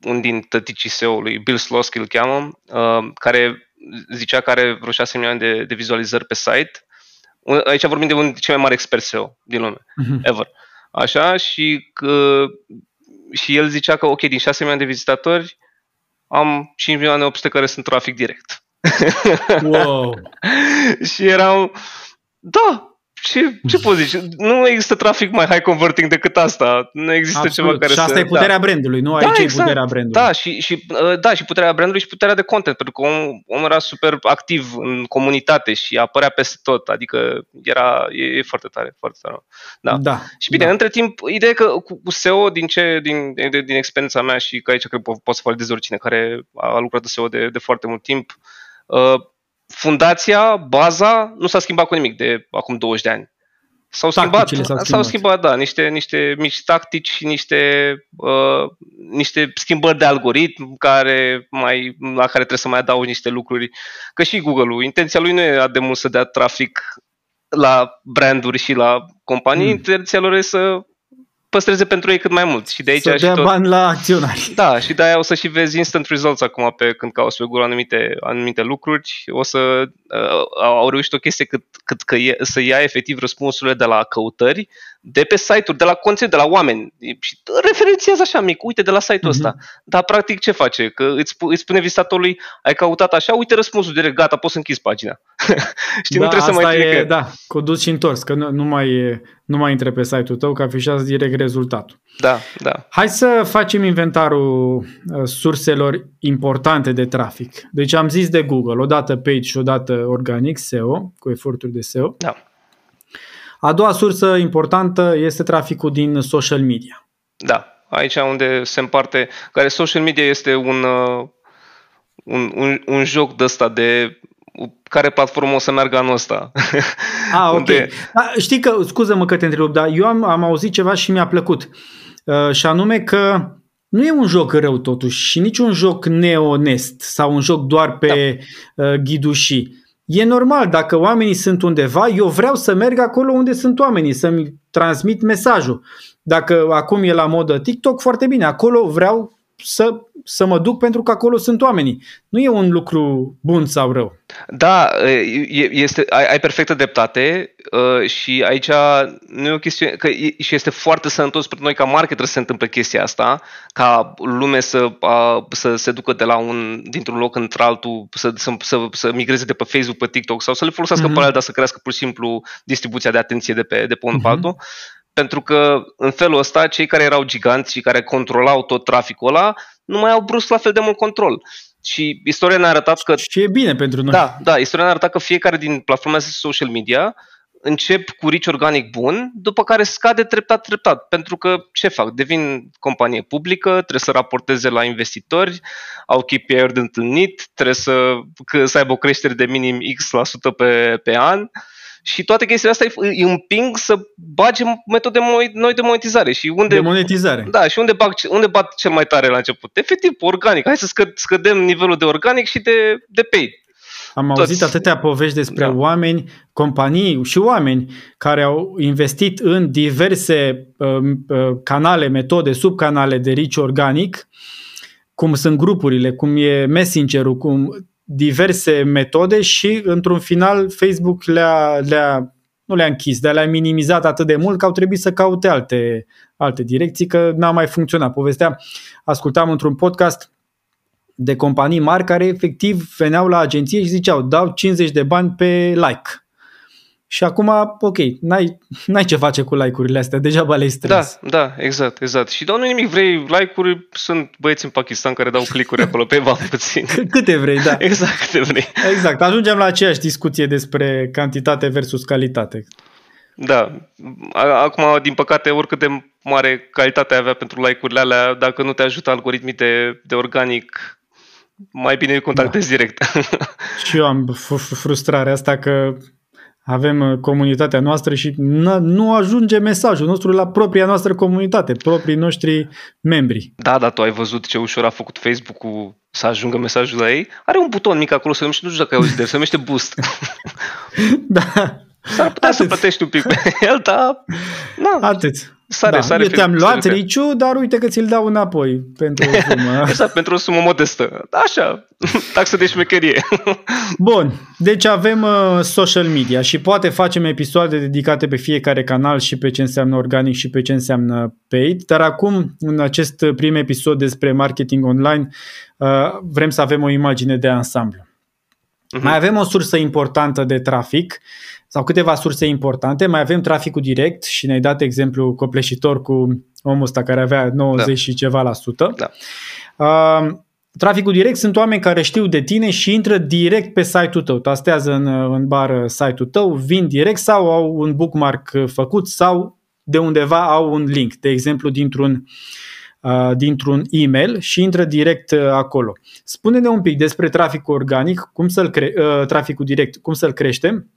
un din tăticii SEO-ului, Bill Slosky îl cheamă, uh, care zicea că are vreo 6 milioane de, de vizualizări pe site. Aici vorbim de unul dintre cei mai mari experți SEO din lume, uh-huh. ever. Așa, și, că, și el zicea că, ok, din 6 milioane de vizitatori, am 5 milioane 800 care sunt trafic direct. Wow! și erau, da, ce, ce poți zice? Nu există trafic mai high converting decât asta. Nu există Absolut. ceva care și asta să... e puterea da. brandului, nu? Aici da, exact. e puterea brandului. Da și, și, uh, da, și puterea brandului și puterea de content, pentru că omul, omul era super activ în comunitate și apărea peste tot, adică era, e, e foarte tare, foarte tare. Da. da și bine, da. între timp, ideea e că cu SEO, din, ce, din, din, din experiența mea și că aici cred că pot să validez oricine care a lucrat în SEO de, de foarte mult timp, uh, fundația, baza, nu s-a schimbat cu nimic de acum 20 de ani. S-au schimbat, s-au schimbat, s-au schimbat, da, niște, niște mici tactici și niște, uh, niște schimbări de algoritm care mai, la care trebuie să mai adaugi niște lucruri. Că și Google-ul, intenția lui nu e de mult să dea trafic la branduri și la companii, mm. intenția lor e să păstreze pentru ei cât mai mult. Și de aici să și tot... bani la acționari. Da, și de-aia o să și vezi instant results acum pe când cauți pe Google anumite, anumite lucruri. O să uh, au reușit o chestie cât, cât că e, să ia efectiv răspunsurile de la căutări de pe site-uri, de la conținut, de la oameni. Și referențiază așa mic, uite de la site-ul uh-huh. ăsta. Dar practic ce face? Că îți, îți spune vizitatorului, ai căutat așa, uite răspunsul direct, gata, poți să închizi pagina. Știi, da, nu trebuie să mai e, Da, codus și întors, că nu, nu, mai, nu mai intre pe site-ul tău, că afișează direct rezultatul. Da, da. Hai să facem inventarul uh, surselor importante de trafic. Deci am zis de Google, odată page și odată organic, SEO, cu eforturi de SEO. Da. A doua sursă importantă este traficul din social media. Da, aici unde se împarte, care social media este un, uh, un, un, un joc de ăsta de care platformă o să meargă anul ăsta. Ah, ok. Unde... Da, știi că, scuză-mă că te întrerup, dar eu am, am auzit ceva și mi-a plăcut. Uh, și anume că nu e un joc rău totuși și nici un joc neonest sau un joc doar pe da. uh, ghidușii. E normal, dacă oamenii sunt undeva, eu vreau să merg acolo unde sunt oamenii, să-mi transmit mesajul. Dacă acum e la modă TikTok, foarte bine, acolo vreau să, să mă duc pentru că acolo sunt oamenii. Nu e un lucru bun sau rău. Da, este, ai, ai perfectă dreptate și aici nu e o chestiune, că e, și este foarte sănătos pentru noi ca marketer să se întâmple chestia asta, ca lume să, să se ducă de la un, dintr-un loc într-altul, să, să, să, să migreze de pe Facebook pe TikTok sau să le folosească mm-hmm. pe alea, să crească pur și simplu distribuția de atenție de pe, de pe unul mm-hmm. pe mhm. altul pentru că în felul ăsta cei care erau giganți și care controlau tot traficul ăla nu mai au brusc la fel de mult control. Și istoria ne-a arătat că... Și e bine pentru noi. Da, da, istoria ne-a arătat că fiecare din platformele de social media încep cu rici organic bun, după care scade treptat, treptat. Pentru că ce fac? Devin companie publică, trebuie să raporteze la investitori, au KPI-uri de întâlnit, trebuie să, că, să aibă o creștere de minim X% pe, pe an. Uh, și toate chestiile astea îi împing să bage metode noi de monetizare. Și unde, de monetizare. Da, și unde, bag, unde bat cel mai tare la început? Efectiv, organic. Hai să scăd, scădem nivelul de organic și de, de paid. Am Toți. auzit atâtea povești despre da. oameni, companii și oameni care au investit în diverse uh, uh, canale, metode, subcanale de rici organic, cum sunt grupurile, cum e Messenger-ul, cum diverse metode și într-un final Facebook le-a, le-a nu le-a închis, dar le-a minimizat atât de mult că au trebuit să caute alte, alte direcții, că n-a mai funcționat. Povestea, ascultam într-un podcast de companii mari care efectiv veneau la agenție și ziceau dau 50 de bani pe like. Și acum, ok, n-ai, n-ai ce face cu like-urile astea, degeaba le-ai strâns. Da, da, exact, exact. Și dau nu nimic, vrei like-uri, sunt băieți în Pakistan care dau click-uri acolo pe bani puțin. Câte vrei, da. Exact, câte vrei. Exact, ajungem la aceeași discuție despre cantitate versus calitate. Da, acum, din păcate, oricât de mare calitate avea pentru like-urile alea, dacă nu te ajută algoritmii de, de organic, mai bine îi contactezi da. direct. Și eu am frustrarea asta că avem uh, comunitatea noastră și nu ajunge mesajul nostru la propria noastră comunitate, proprii noștri membri. Da, dar tu ai văzut ce ușor a făcut Facebook-ul să ajungă mesajul la ei? Are un buton mic acolo, să nu știu dacă ai auzit de el, se numește Boost. da. S-ar putea Atât. să plătești un pic pe el, dar... Na. Atât. Sare, da, sare eu te-am luat sare riciu, dar uite că ți-l dau înapoi pentru o sumă. exact, pentru o sumă modestă. Așa, taxă de șmecherie. Bun, deci avem uh, social media și poate facem episoade dedicate pe fiecare canal și pe ce înseamnă organic și pe ce înseamnă paid, dar acum, în acest prim episod despre marketing online, uh, vrem să avem o imagine de ansamblu. Uh-huh. Mai avem o sursă importantă de trafic sau câteva surse importante. Mai avem traficul direct și ne-ai dat exemplu copleșitor cu omul ăsta care avea 90 da. și ceva la sută. Da. Uh, traficul direct sunt oameni care știu de tine și intră direct pe site-ul tău. Tastează în, în bară site-ul tău, vin direct sau au un bookmark făcut sau de undeva au un link, de exemplu dintr-un uh, dintr-un e-mail și intră direct uh, acolo. Spune-ne un pic despre traficul organic, cum să-l cre- uh, traficul direct, cum să-l creștem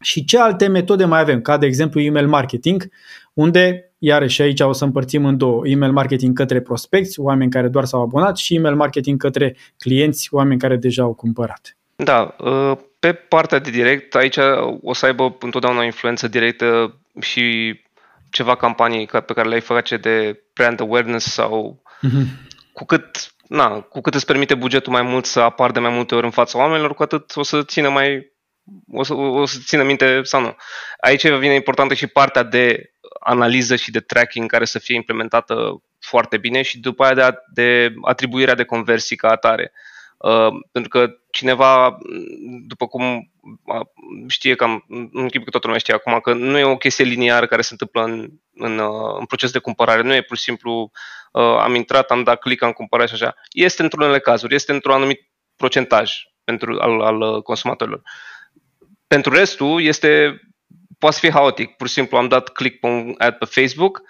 și ce alte metode mai avem, ca de exemplu email marketing, unde, iarăși aici o să împărțim în două, email marketing către prospecți, oameni care doar s-au abonat și email marketing către clienți, oameni care deja au cumpărat. Da, ă, pe partea de direct, aici o să aibă întotdeauna o influență directă și ceva campanii pe care le-ai face de brand awareness sau mm-hmm. cu cât na, cu cât îți permite bugetul mai mult să apar de mai multe ori în fața oamenilor, cu atât o să țină mai o să, o să țină minte sau nu. Aici vine importantă și partea de analiză și de tracking care să fie implementată foarte bine și după aia de, de atribuirea de conversii ca atare. Uh, pentru că cineva, după cum știe cam, nu chip că toată lumea știe acum, că nu e o chestie liniară care se întâmplă în, în, uh, în proces de cumpărare, nu e pur și simplu uh, am intrat, am dat click, am cumpărat și așa. Este într-unele cazuri, este într-un anumit procentaj pentru, al, al consumatorilor. Pentru restul este, poate să fie haotic. Pur și simplu am dat click pe un ad pe Facebook,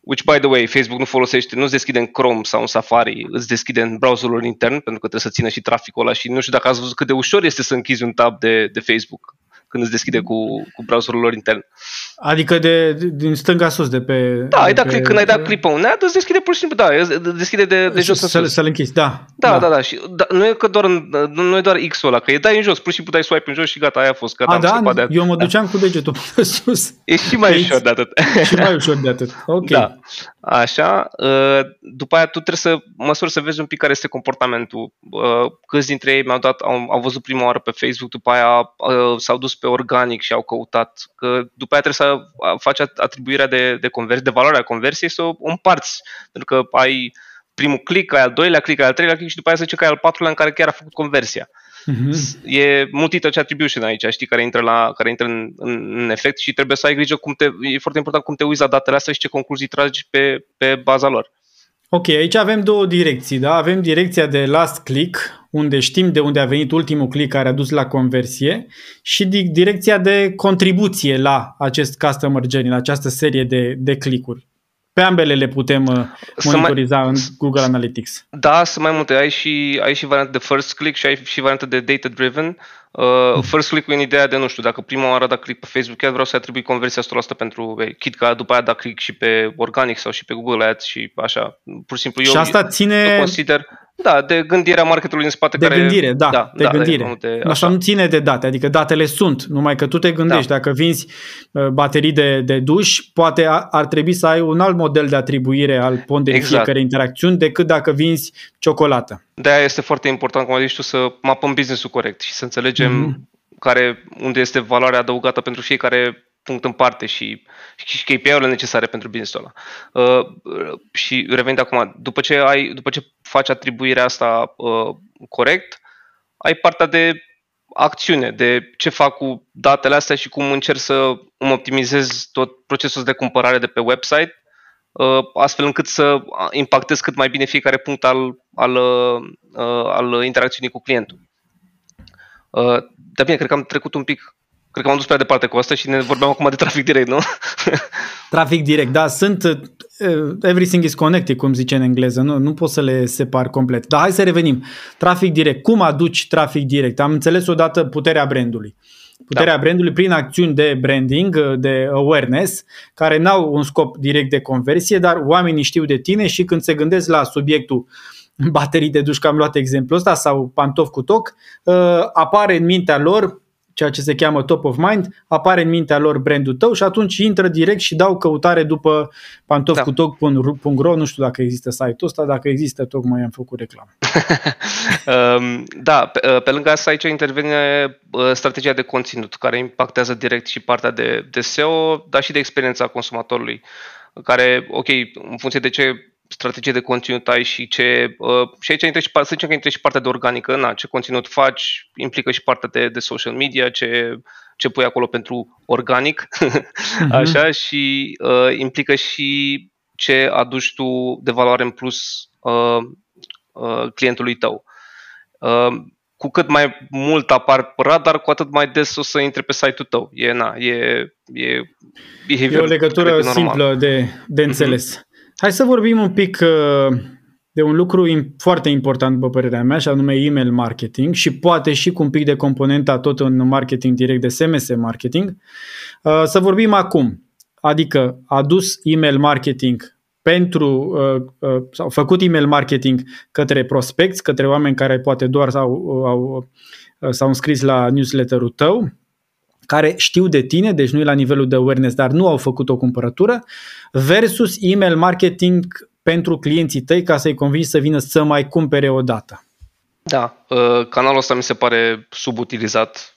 which by the way, Facebook nu folosește, nu se deschide în Chrome sau în Safari, îți deschide în browserul intern, pentru că trebuie să țină și traficul ăla și nu știu dacă ați văzut cât de ușor este să închizi un tab de, de Facebook când îți deschide cu, cu browserul lor intern. Adică de, de din stânga sus, de pe... Da, ai dat pe, click, când ai dat click pe un ad, îți deschide pur și simplu, da, îți deschide de, de jos în să, sus. Să-l închizi, da. Da, da, da, da. Și, da nu e că doar, în, nu e doar X-ul ăla, că e dai în jos, pur și simplu dai swipe în jos și gata, aia a fost, gata, A, am da? scăpat de Eu mă da. duceam cu degetul până sus. E și mai Aici. ușor de atât. și mai ușor de atât. Ok. Da. Așa, uh, după aia tu trebuie să măsori să vezi un pic care este comportamentul. Uh, Câți dintre ei mi-au dat, au, au văzut prima oară pe Facebook, după aia uh, s-au dus pe organic și au căutat. Că după aia trebuie să faci atribuirea de, de conversie, de valoarea conversiei, să o împarți. Pentru că ai primul click, ai al doilea click, ai al treilea click și după aia se zice că ai al patrulea în care chiar a făcut conversia. Mhm. E multi-touch attribution aici, știi, care intră, la, care intră în, în, în efect și trebuie să ai grijă cum te, e foarte important cum te uiți la datele astea și ce concluzii tragi pe, pe baza lor. Ok, aici avem două direcții, da? Avem direcția de last click, unde știm de unde a venit ultimul click care a dus la conversie și di- direcția de contribuție la acest customer journey, la această serie de, de click-uri. Pe ambele le putem uh, Să monitoriza mai- în Google Analytics. Da, sunt mai multe. Ai și, ai și variante de first click și ai și variante de data driven. Uh, first click în ideea de, nu știu, dacă prima oară a dat click pe Facebook, chiar vreau să atribui conversia 100% pentru ei, chit că după aia a dat click și pe organic sau și pe Google Ads și așa. Pur și simplu eu și asta eu ține consider, da, de gândirea marketului în spate de care... gândire, da, da de da, gândire. mai multe, Asta așa. nu ține de date, adică datele sunt, numai că tu te gândești, Da. dacă vinzi uh, baterii de, de duș, poate a- ar trebui să ai un alt model de atribuire al ponderii Exact. fiecare interacțiuni decât dacă vinzi ciocolată. De-aia este foarte important, cum ai zis tu, să mapăm business-ul corect și să înțelegem Mhm. care, unde este valoarea adăugată pentru fiecare punct în parte și, și KPI-urile necesare pentru business-ul ăla. Uh, uh, și revenind acum, după ce, ai, după ce faci atribuirea asta uh, corect, ai partea de acțiune, de ce fac cu datele astea și cum încerc să îmi optimizez tot procesul de cumpărare de pe website, uh, astfel încât să impactez cât mai bine fiecare punct al, al, uh, al interacțiunii cu clientul. Uh, Dar bine, cred că am trecut un pic, cred că am dus prea departe cu asta și ne vorbeam acum de trafic direct, nu? Trafic direct, da, sunt uh, everything is connected, cum zice în engleză, nu, nu pot să le separ complet. Dar hai să revenim. Trafic direct, cum aduci trafic direct? Am înțeles odată puterea brandului. Puterea da. brandului prin acțiuni de branding, uh, de awareness, care n-au un scop direct de conversie, dar oamenii știu de tine și când se gândesc la subiectul baterii de duș, că am luat exemplul ăsta, sau pantof cu toc, uh, apare în mintea lor ceea ce se cheamă top of mind, apare în mintea lor brandul tău și atunci intră direct și dau căutare după pantofcutoc.ro, nu știu dacă există site-ul ăsta, dacă există, tocmai am făcut reclamă. Um, da, pe, uh, pe lângă asta aici intervine uh, strategia de conținut, care impactează direct și partea de, de SEO, dar și de experiența consumatorului, care, ok, în funcție de ce strategie de conținut ai și ce... Uh, și aici intră și, să zicem că intră și partea de organică, na, ce conținut faci, implică și partea de, de social media, ce, ce pui acolo pentru organic, uh-huh. așa, și uh, implică și ce aduci tu de valoare în plus uh, uh, clientului tău. Uh, cu cât mai mult apar pe radar, cu atât mai des o să intre pe site-ul tău. E, na, e, e, e o legătură simplă de, de înțeles. Uh-huh. Hai să vorbim un pic uh, de un lucru foarte important, după părerea mea, și anume email marketing și poate și cu un pic de componenta tot în marketing direct de SMS marketing. Uh, să vorbim acum, adică adus email marketing pentru, uh, uh, sau făcut email marketing către prospecți, către oameni care poate doar s-au, au, s-au înscris la newsletterul tău, care știu de tine, deci nu e la nivelul de awareness, dar nu au făcut o cumpărătură, versus email marketing pentru clienții tăi ca să-i convingi să vină să mai cumpere o dată. Da, canalul ăsta mi se pare subutilizat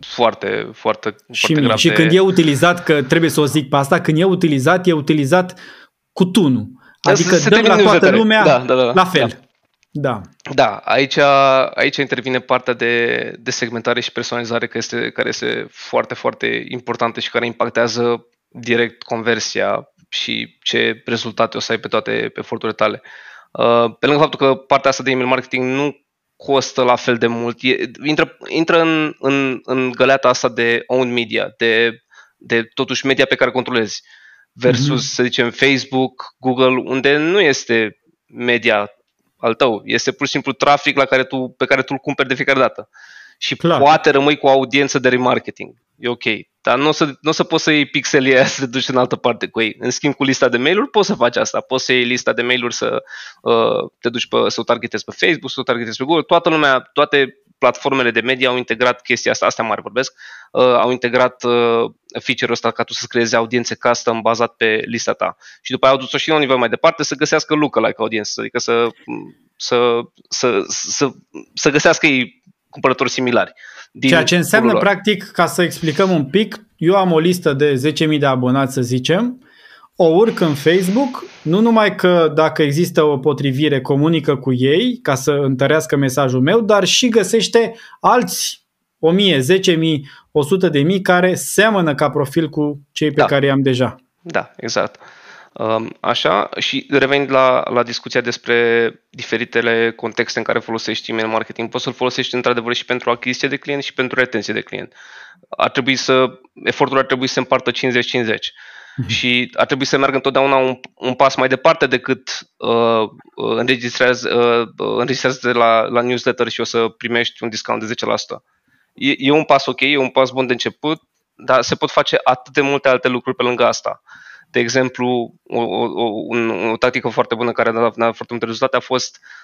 foarte, foarte, și foarte mie. grav Și de... când e utilizat, că trebuie să o zic pe asta, când e utilizat, e utilizat cu tunul. Adică se dăm la toată lumea da, da, da, la fel. Da. Da. Da, aici, aici intervine partea de, de segmentare și personalizare care este, care este foarte, foarte importantă și care impactează direct conversia și ce rezultate o să ai pe toate eforturile tale. Uh, pe lângă faptul că partea asta de email marketing nu costă la fel de mult, e, intră, intră în, în, în găleata asta de own media, de, de totuși media pe care o controlezi, versus, mm-hmm. să zicem, Facebook, Google, unde nu este media al tău. Este pur și simplu trafic la care tu, pe care tu îl cumperi de fiecare dată. și Clar. poate rămâi cu o audiență de remarketing. E ok. Dar nu o să, n-o să poți să iei pixelii aia să te duci în altă parte cu ei. În schimb, cu lista de mail-uri poți să faci asta. Poți să iei lista de mail-uri să uh, te duci pe, să o targetezi pe Facebook, să o targetezi pe Google. Toată lumea, toate platformele de media au integrat chestia asta, astea mari vorbesc, uh, au integrat uh, feature-ul ăsta ca tu să creezi audiențe custom bazat pe lista ta. Și după aia au dus-o și la un nivel mai departe să găsească lookalike audience, adică să, să, să, să, să găsească ei cumpărători similari. Din Ceea ce înseamnă, practic, ca să explicăm un pic, eu am o listă de 10.000 de abonați, să zicem, o urc în Facebook, nu numai că dacă există o potrivire comunică cu ei ca să întărească mesajul meu, dar și găsește alți 1000, 10.000, 100.000 care seamănă ca profil cu cei pe da. care i-am deja. Da, exact. Um, așa, și revenind la, la discuția despre diferitele contexte în care folosești email marketing, poți să-l folosești într-adevăr și pentru achiziție de client și pentru retenție de client. Ar trebui să, efortul ar trebui să se împartă 50-50 mhm. și ar trebui să meargă întotdeauna un, un pas mai departe decât uh, înregistrează, uh, înregistrează la, la newsletter și o să primești un discount de 10%. E, e un pas ok, e un pas bun de început, dar se pot face atât de multe alte lucruri pe lângă asta. De exemplu, o, o, un, o tactică foarte bună care a dat, a dat foarte multe rezultate a fost uh,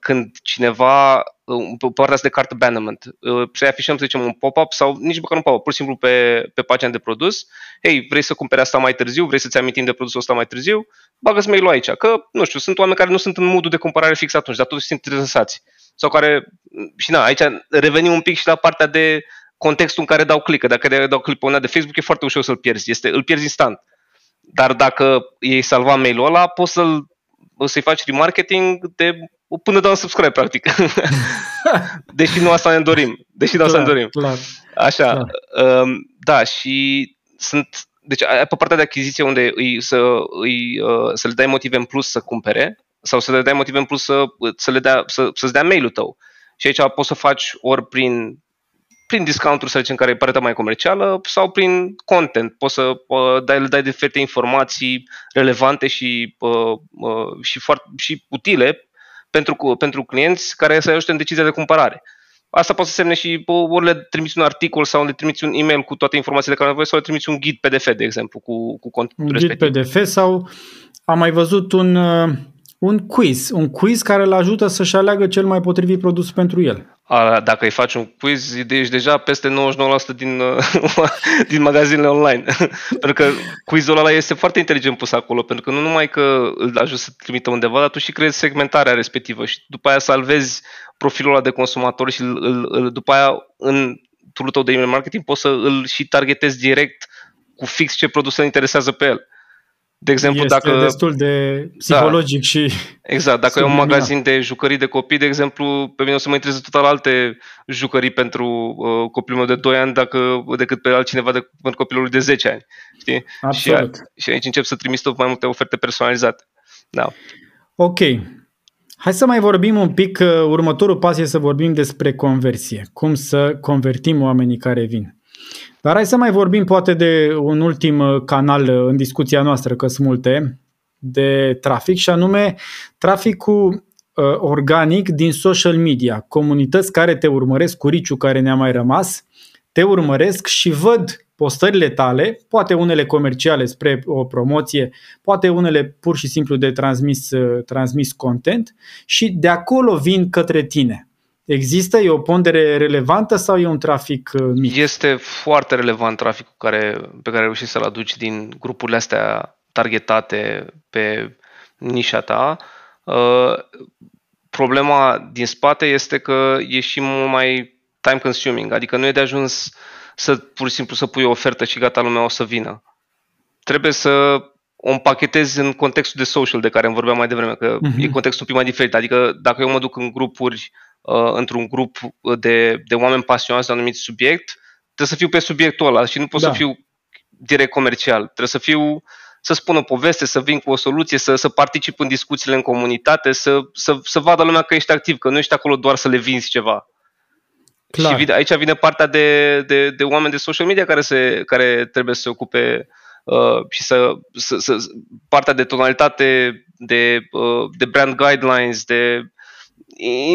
când cineva, uh, pe partea asta de cart abandonment, uh, să afișăm, să zicem, un pop-up sau nici măcar un pop-up, pur și simplu pe, pe pagina de produs. Hei, vrei să cumperi asta mai târziu, vrei să-ți amintim de produsul ăsta mai târziu, bagă-ți mail aici. Că, nu știu, sunt oameni care nu sunt în modul de cumpărare fix atunci, dar totuși sunt interesați. Sau care, și na, aici revenim un pic și la partea de contextul în care dau click. Dacă dau click pe una de Facebook, e foarte ușor să-l pierzi. Este, îl pierzi instant. Dar dacă ei salva mail-ul ăla, poți să-l, să-i faci remarketing de până dau un subscribe, practic. Deși nu asta ne dorim. Deși nu asta ne dorim. Clar, Așa. Clar. Um, da, și sunt deci pe partea de achiziție unde îi, să, îi, uh, să le dai motive în plus să cumpere sau să le dai motive în plus să, să le dea, să, să-ți dea mail-ul tău. Și aici poți să faci ori prin prin discounturi, să zicem, care e partea mai comercială sau prin content. Poți să uh, dai, dai diferite informații relevante și, uh, uh, și, foarte, și utile pentru, pentru clienți care să ajute în decizia de cumpărare. Asta poate să semne și ori le trimiți un articol sau le trimiți un e-mail cu toate informațiile de care nevoie sau le trimiți un ghid PDF, de exemplu, cu, cu contentul un respectiv. ghid PDF sau am mai văzut un, uh, un quiz, un quiz care îl ajută să-și aleagă cel mai potrivit produs pentru el. A, dacă îi faci un quiz, ești deja peste 99% din, din magazinele online. pentru că quizul ăla este foarte inteligent pus acolo, pentru că nu numai că îl ajut să trimită undeva, dar tu și creezi segmentarea respectivă și după aia salvezi profilul ăla de consumator și îl, îl, îl, după aia în tool tău de email marketing poți să îl și targetezi direct cu fix ce produs îl interesează pe el. De exemplu, este dacă... destul de psihologic da, și... Exact, dacă e un magazin de jucării de copii, de exemplu, pe mine o să mă intereseze total alte jucării pentru uh, copilul meu de 2 ani dacă, decât pe altcineva de, pentru copilul de 10 ani. Știi? Absolut. Și, și aici încep să trimis tot mai multe oferte personalizate. Da. Ok. Hai să mai vorbim un pic, uh, următorul pas e să vorbim despre conversie. Cum să convertim oamenii care vin. Dar hai să mai vorbim poate de un ultim uh, canal uh, în discuția noastră, că sunt multe, de trafic și anume traficul uh, organic din social media. Comunități care te urmăresc, cu riciu care ne-a mai rămas, te urmăresc și văd postările tale, poate unele comerciale spre o promoție, poate unele pur și simplu de transmis, transmis content și de acolo vin către tine. Există? E o pondere relevantă sau e un trafic uh, mic? Este foarte relevant traficul care, pe care reușești să-l aduci din grupurile astea targetate pe nișa ta. Uh, problema din spate este că e și mult mai time consuming, adică nu e de ajuns să pur și simplu să pui o ofertă și gata, lumea o să vină. Trebuie să o împachetezi în contextul de social de care îmi vorbeam mai devreme, că uh-huh. e contextul un pic mai diferit. Adică dacă eu mă duc în grupuri uh, într-un grup de, de oameni pasionați de un anumit subiect, trebuie să fiu pe subiectul ăla și nu pot da. să fiu direct comercial. Trebuie să fiu să spun o poveste, să vin cu o soluție, să, să particip în discuțiile în comunitate, să, să, să vadă lumea că ești activ, că nu ești acolo doar să le vinzi ceva. Clar. Și vine, aici vine partea de, de, de oameni de social media care, se, care trebuie să se ocupe uh, și să, să, să partea de tonalitate, de, uh, de brand guidelines, de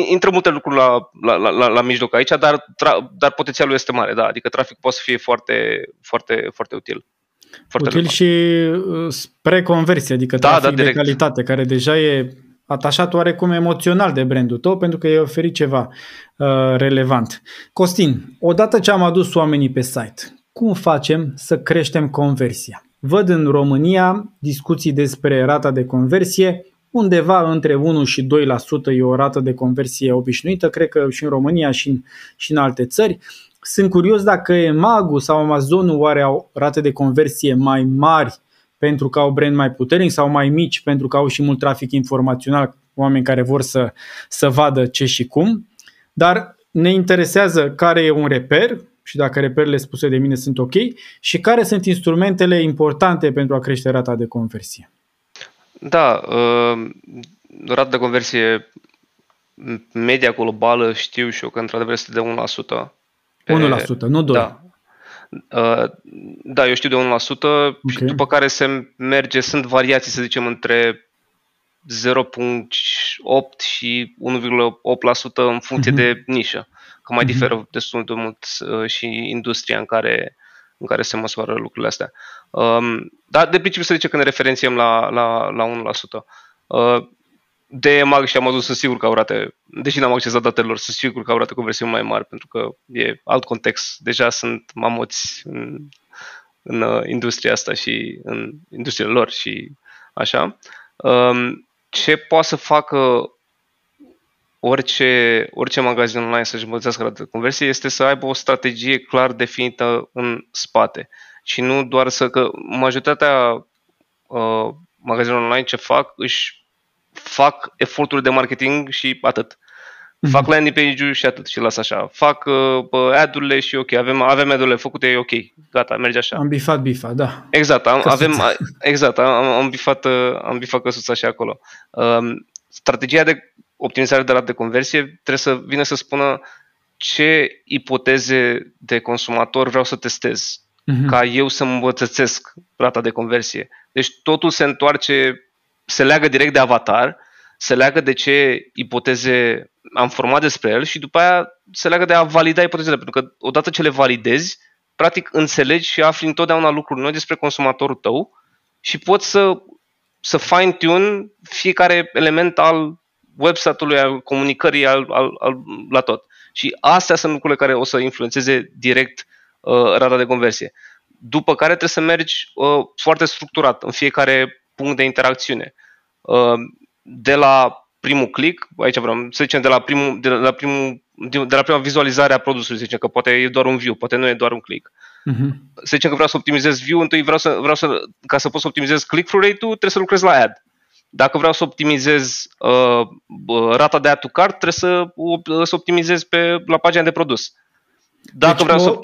intră multe lucruri la, la, la, la mijloc aici, dar, tra, dar potențialul este mare, da, adică traficul poate să fie foarte, foarte, foarte util. Foarte util relevant. și uh, spre conversie, adică da, trafic da, de calitate, care deja e atașat oarecum emoțional de brandul tău pentru că e oferit ceva uh, relevant. Costin, odată ce am adus oamenii pe site, cum facem să creștem conversia? Văd în România discuții despre rata de conversie, undeva între 1 și 2% e o rată de conversie obișnuită, cred că și în România și în, și în alte țări. Sunt curios dacă Emagu sau Amazonul oare au rate de conversie mai mari pentru că au brand mai puternic sau mai mici pentru că au și mult trafic informațional, oameni care vor să, să vadă ce și cum. Dar ne interesează care e un reper și dacă reperele spuse de mine sunt ok și care sunt instrumentele importante pentru a crește rata de conversie. Da, uh, rata de conversie media globală știu și eu că într-adevăr este de 1%. 1%, nu 2%. Da, Uh, da, eu știu de 1%, okay. și după care se merge, sunt variații, să zicem, între 0.8 și 1,8% în funcție uh-huh. de nișă, că mai uh-huh. diferă destul de mult uh, și industria în care, în care se măsoară lucrurile astea. Um, dar de principiu să zice că ne referențiem la, la, la 1%. Uh, de mag și am adus, sunt sigur că au rate, deși n-am accesat datelor, sunt sigur că au rate conversiuni mai mari, pentru că e alt context. Deja sunt mamoți în, în uh, industria asta și în industria lor și așa. Um, ce poate să facă orice, orice magazin online să-și îmbunătățească rata de conversie este să aibă o strategie clar definită în spate și nu doar să că majoritatea uh, magazinelor online ce fac își fac eforturi de marketing și atât. Mm-hmm. Fac landing page-ul și atât și las așa. Fac uh, ad-urile și ok, avem, avem ad-urile făcute, e ok, gata, merge așa. Am bifat bifa, da. Exact, am, avem, exact, am, am, bifat, uh, am bifat căsuța și acolo. Um, strategia de optimizare de rată de conversie trebuie să vină să spună ce ipoteze de consumator vreau să testez mm-hmm. ca eu să îmbătățesc rata de conversie. Deci totul se întoarce se leagă direct de avatar, se leagă de ce ipoteze am format despre el și după aia se leagă de a valida ipotezele, pentru că odată ce le validezi, practic înțelegi și afli întotdeauna lucruri noi despre consumatorul tău și poți să, să fine-tune fiecare element al website-ului, al comunicării, al, al, al, la tot. Și astea sunt lucrurile care o să influențeze direct uh, rata de conversie. După care trebuie să mergi uh, foarte structurat în fiecare punct de interacțiune. Uh, de la primul click, aici vreau să zicem de la, primul, de la, primul, de la prima vizualizare a produsului, să zicem că poate e doar un view, poate nu e doar un click. Uh-huh. Să zicem că vreau să optimizez view, întâi vreau să, vreau să ca să pot să optimizez click-through rate-ul, trebuie să lucrez la ad. Dacă vreau să optimizez uh, rata de add to cart, trebuie să, să optimizez pe, la pagina de produs. Dacă deci vreau o, să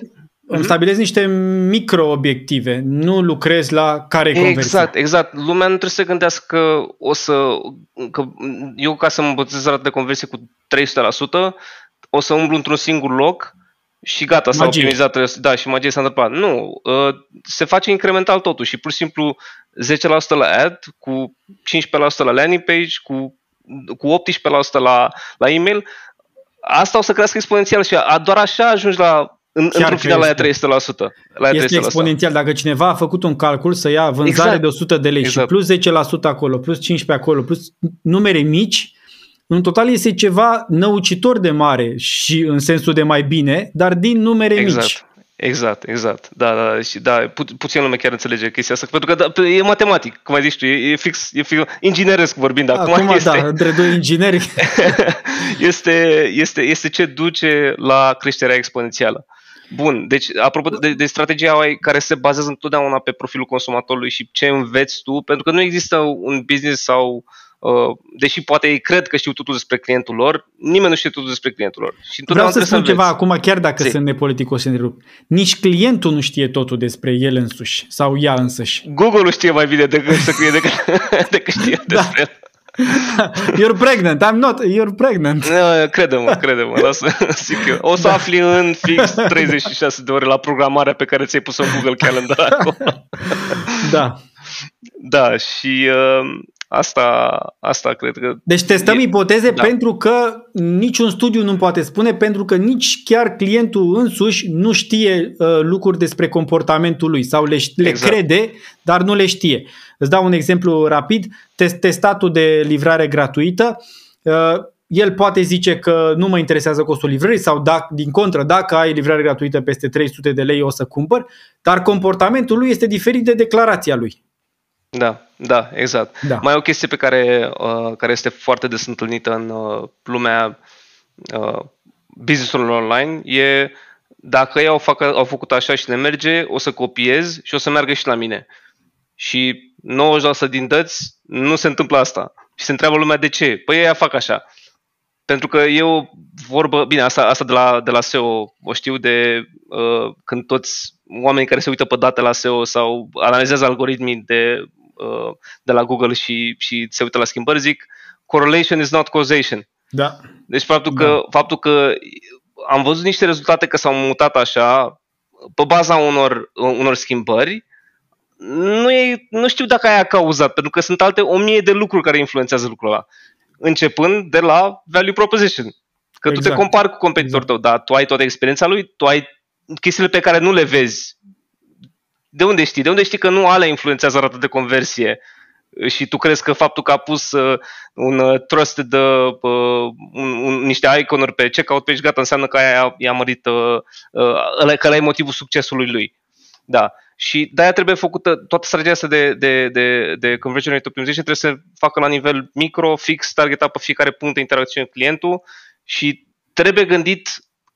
îmi stabilezi niște micro-obiective, nu lucrezi la care e conversia. Exact, exact. Lumea nu trebuie să se gândească că o să, că eu ca să mă rata de conversie cu 300%, o să umblu într-un singur loc și gata, s-a magie. optimizat, da, și magie s-a întâmplat. Nu, ă, se face incremental totul și pur și simplu 10% la ad, cu 15% la landing page, cu, cu 18% la, la email, asta o să crească exponențial și doar așa ajungi la în, într-un final la 300%. La este 300%. exponențial. Dacă cineva a făcut un calcul să ia vânzare exact. de 100 de lei exact. și plus 10% acolo, plus 15% acolo, plus numere mici, în total este ceva năucitor de mare și în sensul de mai bine, dar din numere exact. mici. Exact, exact. Da, da, și da, pu- puțin lume chiar înțelege chestia asta, pentru că da, e matematic, cum ai zis tu, e, e fix, e fix ingineresc vorbind acum. Acum, este, da, între doi ingineri. este, este, este ce duce la creșterea exponențială. Bun, deci apropo de, de strategia care se bazează întotdeauna pe profilul consumatorului și ce înveți tu, pentru că nu există un business sau Uh, deși poate ei cred că știu totul despre clientul lor, nimeni nu știe totul despre clientul lor. Și Vreau să spun ceva acum, chiar dacă Zi. sunt nepoliticos întrerup. Nici clientul nu știe totul despre el însuși sau ea însăși. Google nu știe mai bine decât să scrie decât, decât știe da. despre el. You're pregnant, I'm not, you're pregnant. No, crede-mă, crede-mă, lasă, zic eu. O să da. afli în fix 36 de ore la programarea pe care ți-ai pus-o în Google Calendar acum. Da. Da, și uh, Asta, asta cred că... Deci testăm e, ipoteze da. pentru că niciun studiu nu poate spune, pentru că nici chiar clientul însuși nu știe uh, lucruri despre comportamentul lui sau le, le exact. crede, dar nu le știe. Îți dau un exemplu rapid. Test, testatul de livrare gratuită uh, el poate zice că nu mă interesează costul livrării sau dacă, din contră, dacă ai livrare gratuită peste 300 de lei o să cumpăr, dar comportamentul lui este diferit de declarația lui. Da, da, exact. Da. Mai o chestie pe care, uh, care este foarte des întâlnită în uh, lumea uh, business-urilor online e dacă ei au, fac, au făcut așa și le merge, o să copiez și o să meargă și la mine. Și 90% din dăți nu se întâmplă asta. Și se întreabă lumea de ce. Păi ei fac așa. Pentru că eu vorbă, bine, asta, asta de, la, de la SEO o știu de uh, când toți oamenii care se uită pe date la SEO sau analizează algoritmii de Uh, de la Google și, și se uită la schimbări, zic correlation is not causation. Da. Deci faptul că, da. faptul că am văzut niște rezultate că s-au mutat așa pe baza unor, unor schimbări, nu, e, nu știu dacă aia a cauzat, pentru că sunt alte o mie de lucruri care influențează lucrul ăla. Începând de la value proposition. Că exact. tu te exact. compari cu competitorul exact. tău, dar tu ai toată experiența lui, tu ai chestiile pe care nu le vezi de unde știi? De unde știi că nu alea influențează rata de conversie? Și tu crezi că faptul că a pus uh, un uh, trusted, uh, un, un, niște iconuri pe checkout page, gata, înseamnă că aia i-a mărit, uh, uh, că ăla e motivul succesului lui. Da. Și de-aia trebuie făcută, toată strategia asta de, de, de, de conversion rate optimization trebuie să facă la nivel micro, fix, targetat pe fiecare punct de interacțiune cu clientul și trebuie gândit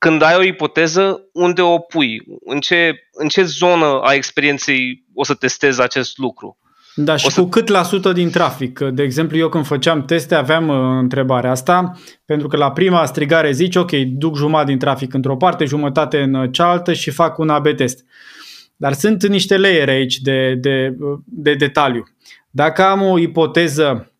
când ai o ipoteză, unde o pui? În ce, în ce zonă a experienței o să testezi acest lucru? Da, și o să... cu cât la sută din trafic? De exemplu, eu când făceam teste aveam uh, întrebarea asta, pentru că la prima strigare zici, ok, duc jumătate din trafic într-o parte, jumătate în cealaltă și fac un AB test. Dar sunt niște layere aici de, de, de detaliu. Dacă am o ipoteză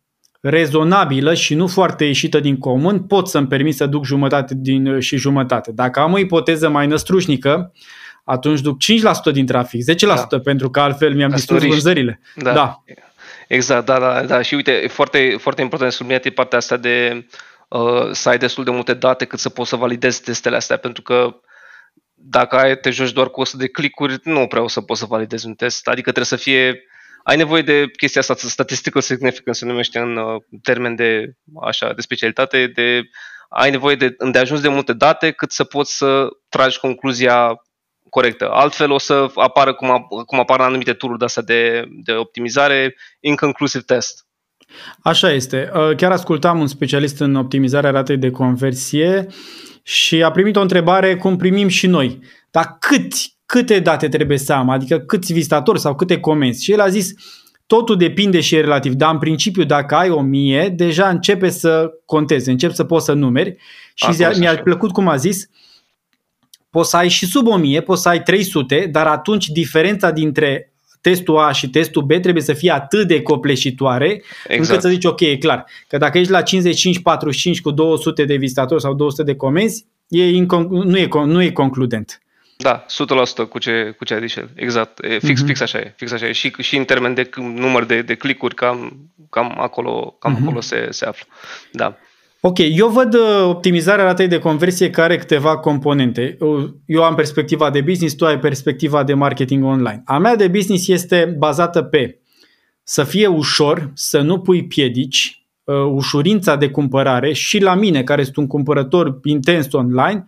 rezonabilă și nu foarte ieșită din comun, pot să-mi permit să duc jumătate din, și jumătate. Dacă am o ipoteză mai năstrușnică, atunci duc 5% din trafic, 10% da. pentru că altfel mi-am distrus vânzările. Da. da. Exact, da, da, da. Și uite, e foarte, foarte important subliniat e partea asta de uh, să ai destul de multe date cât să poți să validezi testele astea, pentru că dacă ai, te joci doar cu 100 de clicuri, nu prea o să poți să validezi un test. Adică trebuie să fie ai nevoie de chestia asta, statistical significance se numește în uh, termen de, așa, de specialitate, de ai nevoie de, de ajuns de multe date cât să poți să tragi concluzia corectă. Altfel o să apară cum, a, cum apar anumite tururi de astea de, de optimizare, inconclusive test. Așa este. Uh, chiar ascultam un specialist în optimizarea ratei de conversie și a primit o întrebare cum primim și noi. Dar câți câte date trebuie să am, adică câți vizitatori sau câte comenzi. Și el a zis, totul depinde și e relativ, dar în principiu dacă ai o mie, deja începe să conteze, încep să poți să numeri și a, mi-a plăcut cum a zis, poți să ai și sub 1000, poți să ai 300, dar atunci diferența dintre testul A și testul B trebuie să fie atât de copleșitoare exact. încât să zici ok, e clar, că dacă ești la 55-45 cu 200 de vizitatori sau 200 de comenzi, e incon- nu, e, nu e concludent. Da, 100% cu ce, cu ce a zis el. Exact. E, fix, mm-hmm. fix așa e. Fix așa e. Și, și în termen de număr de, de clicuri, cam, cam acolo, cam mm-hmm. acolo se, se află. Da. Ok, eu văd uh, optimizarea ratei de conversie care are câteva componente. Eu am perspectiva de business, tu ai perspectiva de marketing online. A mea de business este bazată pe să fie ușor, să nu pui piedici, uh, ușurința de cumpărare și la mine, care sunt un cumpărător intens online,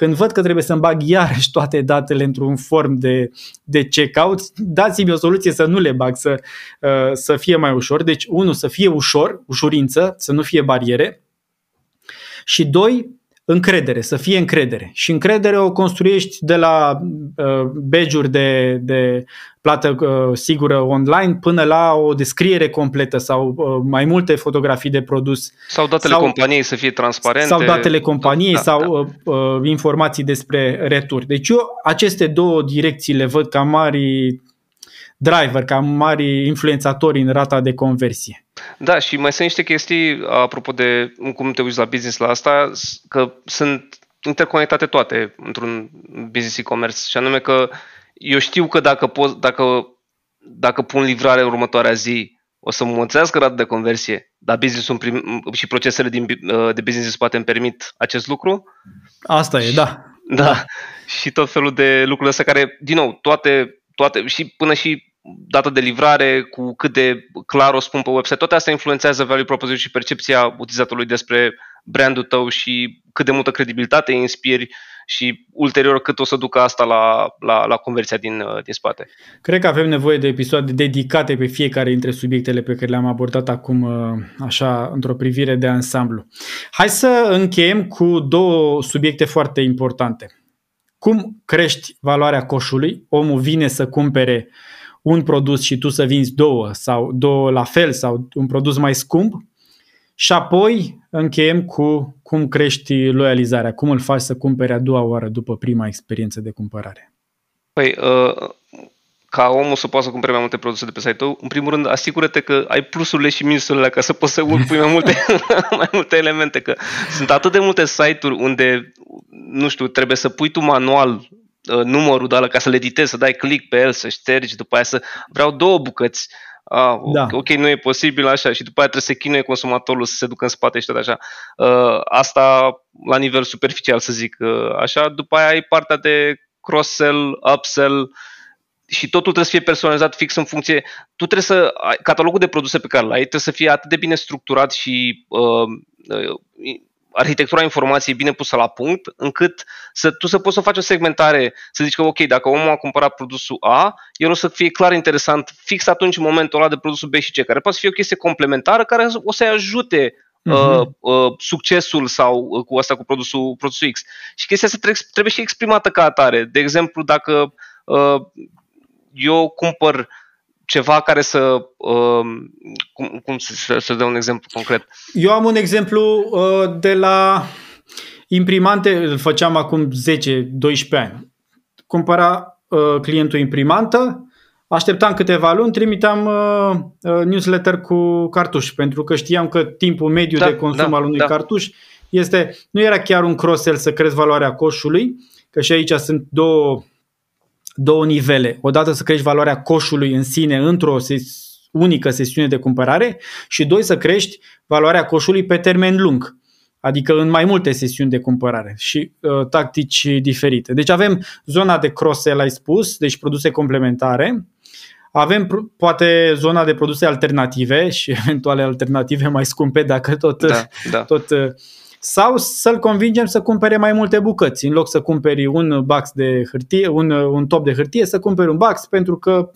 când văd că trebuie să-mi bag iarăși toate datele într-un form de, de checkout, dați-mi o soluție să nu le bag, să, uh, să fie mai ușor. Deci, unu, să fie ușor, ușurință, să nu fie bariere. Și doi, încredere, să fie încredere. Și încredere o construiești de la uh, badge de, de plată uh, sigură online până la o descriere completă sau uh, mai multe fotografii de produs. Sau datele sau, companiei să fie transparente. Sau datele companiei da, sau da. Uh, uh, informații despre returi. Deci eu aceste două direcții le văd ca mari driver, ca mari influențatori în rata de conversie. Da, și mai sunt niște chestii, apropo de cum te uiți la business la asta, că sunt interconectate toate într-un business e-commerce și anume că eu știu că dacă, pot, dacă, dacă pun livrare în următoarea zi, o să înmulțească rata de conversie, dar business prim, și procesele din, uh, de business poate îmi permit acest lucru. Asta e, da. Da. da. Și tot felul de lucruri astea care, din nou, toate, toate și până și data de livrare, cu cât de clar o spun pe website, toate astea influențează value proposition și percepția utilizatorului despre brandul tău și cât de multă credibilitate inspiri și ulterior cât o să ducă asta la, la, la conversia din, uh, din spate. Cred că avem nevoie de episoade dedicate pe fiecare dintre subiectele pe care le-am abordat acum uh, așa într-o privire de ansamblu. Hai să încheiem cu două subiecte foarte importante. Cum crești valoarea coșului? Omul vine să cumpere un produs și tu să vinzi două sau două la fel sau un produs mai scump și apoi încheiem cu cum crești loializarea, cum îl faci să cumpere a doua oară după prima experiență de cumpărare. Păi, uh, ca omul să poată să cumpere mai multe produse de pe site-ul tău, în primul rând, asigură-te că ai plusurile și minusurile ca să poți să pui mai multe, mai multe elemente, că sunt atât de multe site-uri unde, nu știu, trebuie să pui tu manual uh, numărul de ca să le editezi, să dai click pe el, să ștergi, după aia să vreau două bucăți ah, da. ok, nu e posibil așa și după aia trebuie să chinuie consumatorul să se ducă în spate și tot așa. Uh, asta la nivel superficial să zic uh, așa, după aia ai partea de cross-sell, upsell și totul trebuie să fie personalizat fix în funcție. Tu trebuie să, catalogul de produse pe care l-ai trebuie să fie atât de bine structurat și uh, uh, arhitectura informației bine pusă la punct, încât să, tu să poți să faci o segmentare, să zici că ok, dacă omul a cumpărat produsul A, el o să fie clar interesant fix atunci în momentul ăla de produsul B și C, care poate să fie o chestie complementară care o să-i ajute uh-huh. uh, uh, succesul sau uh, cu asta cu produsul, produsul X. Și chestia asta trebuie, trebuie și exprimată ca atare. De exemplu, dacă uh, eu cumpăr ceva care să. Uh, cum, cum să, să dau un exemplu concret? Eu am un exemplu uh, de la imprimante, îl făceam acum 10-12 ani. Cumpăra uh, clientul imprimantă, așteptam câteva luni, trimiteam uh, uh, newsletter cu cartuș, pentru că știam că timpul mediu da, de consum da, al unui da. cartuș este, nu era chiar un cross-sell să crezi valoarea coșului, că și aici sunt două două nivele. Odată să crești valoarea coșului în sine într-o ses- unică sesiune de cumpărare și doi să crești valoarea coșului pe termen lung, adică în mai multe sesiuni de cumpărare și uh, tactici diferite. Deci avem zona de cross-sell, ai spus, deci produse complementare, avem poate zona de produse alternative și eventuale alternative mai scumpe dacă tot, da, da. tot uh, sau să-l convingem să cumpere mai multe bucăți. În loc să cumperi un box de hârtie, un, un top de hârtie, să cumperi un box pentru că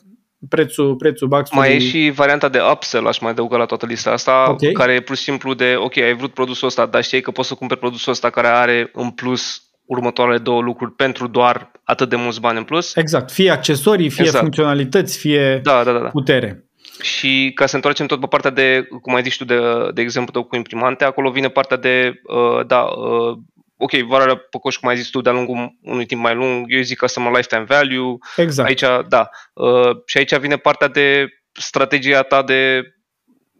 prețul, prețul boxului... Mai e și varianta de upsell, aș mai adăuga la toată lista asta, okay. care e plus simplu de, ok, ai vrut produsul ăsta, dar știi că poți să cumperi produsul ăsta care are în plus următoarele două lucruri pentru doar atât de mulți bani în plus. Exact, fie accesorii, fie exact. funcționalități, fie da, da, da, da. putere. Și ca să întoarcem tot pe partea de, cum ai zis tu, de, de exemplu tău cu imprimante, acolo vine partea de, uh, da, uh, ok, valoarea pe coș, cum ai zis tu, de-a lungul unui timp mai lung, eu zic customer lifetime value. Exact. Aici, da. Uh, și aici vine partea de strategia ta de,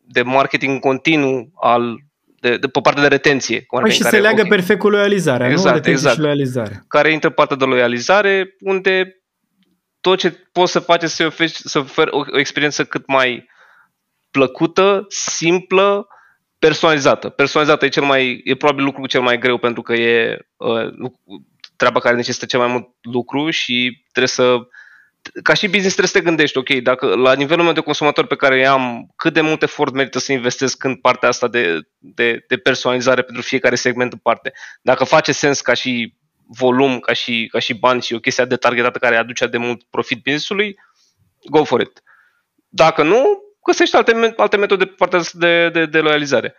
de marketing continuu al de, de, pe partea de retenție. Păi și care, se leagă okay. perfect cu loializarea, exact, nu? Retenție exact. și loializare. Care intră partea de loializare, unde tot ce poți să faci să oferi, să oferi o, o experiență cât mai plăcută, simplă, personalizată. Personalizată e, cel mai, e probabil lucrul cel mai greu pentru că e uh, treaba care necesită cel mai mult lucru și trebuie să ca și business trebuie să te gândești, ok, dacă la nivelul meu de consumator pe care am, cât de mult efort merită să investesc în partea asta de, de, de personalizare pentru fiecare segment în parte. Dacă face sens ca și volum ca și, ca și bani și o chestie de targetată care aduce de mult profit business-ului, go for it. Dacă nu, găsești alte, alte metode pe partea de, de, de loializare.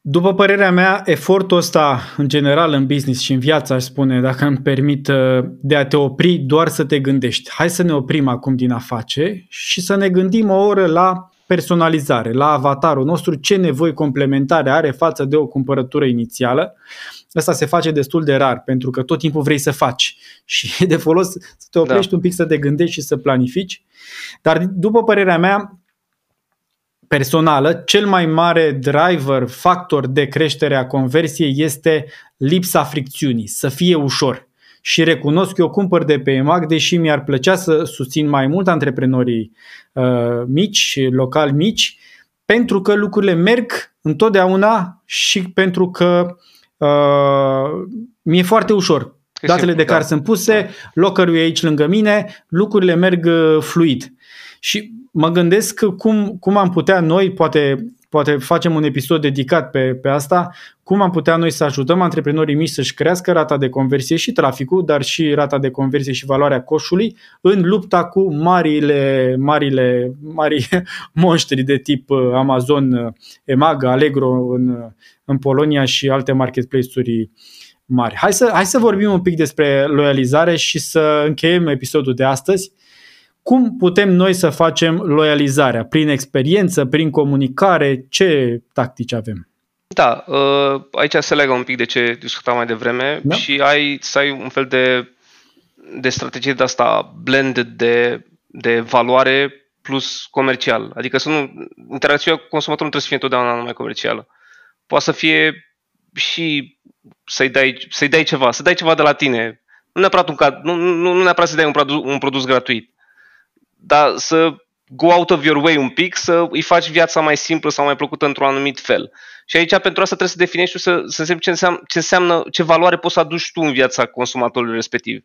După părerea mea, efortul ăsta, în general, în business și în viață, aș spune, dacă îmi permit, uh, de a te opri doar să te gândești. Hai să ne oprim acum din a face și să ne gândim o oră la personalizare, la avatarul nostru, ce nevoi complementare are față de o cumpărătură inițială. Asta se face destul de rar, pentru că tot timpul vrei să faci și e de folos să te oprești da. un pic să te gândești și să planifici. Dar, după părerea mea, personală, cel mai mare driver, factor de creștere a conversiei este lipsa fricțiunii, să fie ușor și recunosc că eu cumpăr de pe EMAG, deși mi-ar plăcea să susțin mai mult antreprenorii uh, mici, locali mici, pentru că lucrurile merg întotdeauna și pentru că uh, mi-e foarte ușor. Datele de care da. sunt puse, da. lockerul e aici lângă mine, lucrurile merg uh, fluid. Și mă gândesc cum, cum am putea noi, poate, poate facem un episod dedicat pe, pe asta, cum am putea noi să ajutăm antreprenorii mici să-și crească rata de conversie și traficul, dar și rata de conversie și valoarea coșului în lupta cu marile, marile, mari monștri de tip uh, Amazon, uh, Emag, Allegro în, în Polonia și alte marketplace-uri mari. Hai să, hai să vorbim un pic despre loializare și să încheiem episodul de astăzi. Cum putem noi să facem loializarea? Prin experiență, prin comunicare? Ce tactici avem? Da, uh, aici se legă un pic de ce discutam mai devreme da? și ai să ai un fel de, de strategie de asta blended de, de valoare plus comercial. Adică să nu, interacțiunea cu consumatorul nu trebuie să fie întotdeauna numai comercială. Poate să fie și să-i dai, să-i dai ceva, să dai ceva de la tine. Nu neapărat, un, nu, nu, nu neapărat să dai un produs, un produs gratuit, dar să go out of your way un pic, să îi faci viața mai simplă sau mai plăcută într-un anumit fel. Și aici pentru asta trebuie să definești și să, să însemni ce înseamnă, ce înseamnă, ce valoare poți să aduci tu în viața consumatorului respectiv.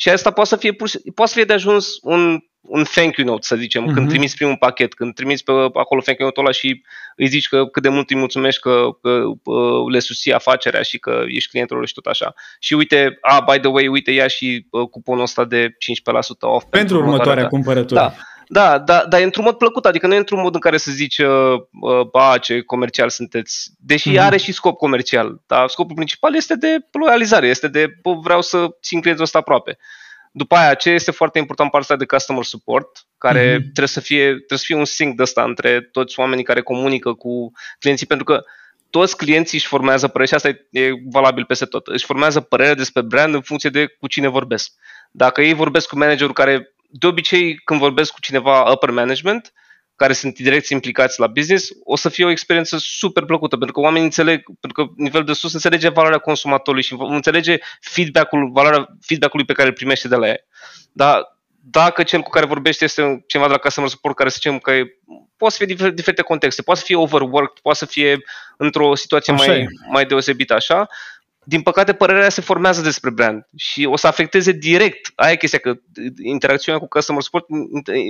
Și asta poate să fie, poate să fie de ajuns un, un thank you note, să zicem, uh-huh. când mhm. trimiți primul pachet, când trimiți pe acolo thank you note-ul ăla și îi zici că cât de mult îi mulțumești că, că, că le susții afacerea și că ești clientul lor și tot așa. Și uite, a, ah, by the way, uite, ia și uh, cuponul ăsta de 15% off. Pentru, pentru următoarea cumpărătură. Da. Da, da, dar e într-un mod plăcut, adică nu e într-un mod în care să zici, uh, uh, ba, ce comercial sunteți, deși mm-hmm. are și scop comercial, dar scopul principal este de loializare, este de, bă, vreau să țin clientul ăsta aproape. După aia, ce este foarte important partea de customer support, care mm-hmm. trebuie, să fie, trebuie să fie un sync de ăsta între toți oamenii care comunică cu clienții, pentru că toți clienții își formează părere și asta e, e valabil peste tot. Își formează părerea despre brand în funcție de cu cine vorbesc. Dacă ei vorbesc cu managerul care de obicei, când vorbesc cu cineva upper management, care sunt direct implicați la business, o să fie o experiență super plăcută, pentru că oamenii înțeleg, pentru că nivelul de sus înțelege valoarea consumatorului și înțelege feedback-ul, valoarea feedback-ului pe care îl primește de la ei. Dar dacă cel cu care vorbește este cineva de la customer support care să zicem că e, poate să fie diferite contexte, poate să fie overworked, poate să fie într-o situație mai, mai deosebită așa, din păcate, părerea se formează despre brand și o să afecteze direct, aia e chestia, că interacțiunea cu customer support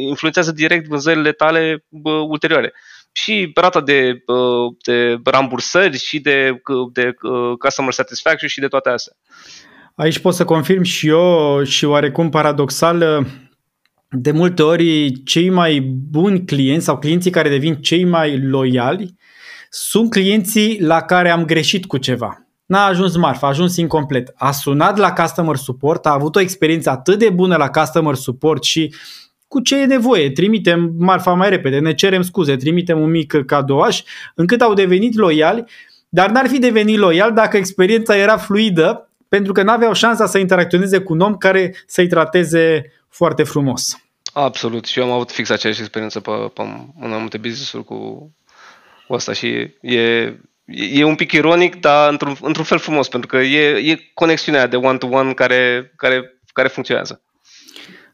influențează direct vânzările tale bă, ulterioare. Și rata de, bă, de rambursări și de, de customer satisfaction și de toate astea. Aici pot să confirm și eu și oarecum paradoxal, de multe ori cei mai buni clienți sau clienții care devin cei mai loiali sunt clienții la care am greșit cu ceva n-a ajuns marfa, a ajuns incomplet. A sunat la customer support, a avut o experiență atât de bună la customer support și cu ce e nevoie, trimitem marfa mai repede, ne cerem scuze, trimitem un mic cadouaș, încât au devenit loiali, dar n-ar fi devenit loial dacă experiența era fluidă, pentru că n-aveau șansa să interacționeze cu un om care să-i trateze foarte frumos. Absolut, și eu am avut fix aceeași experiență pe, pe în multe business-uri cu asta și e, e un pic ironic, dar într-un, într-un fel frumos, pentru că e, e conexiunea de one-to-one care, care, care funcționează.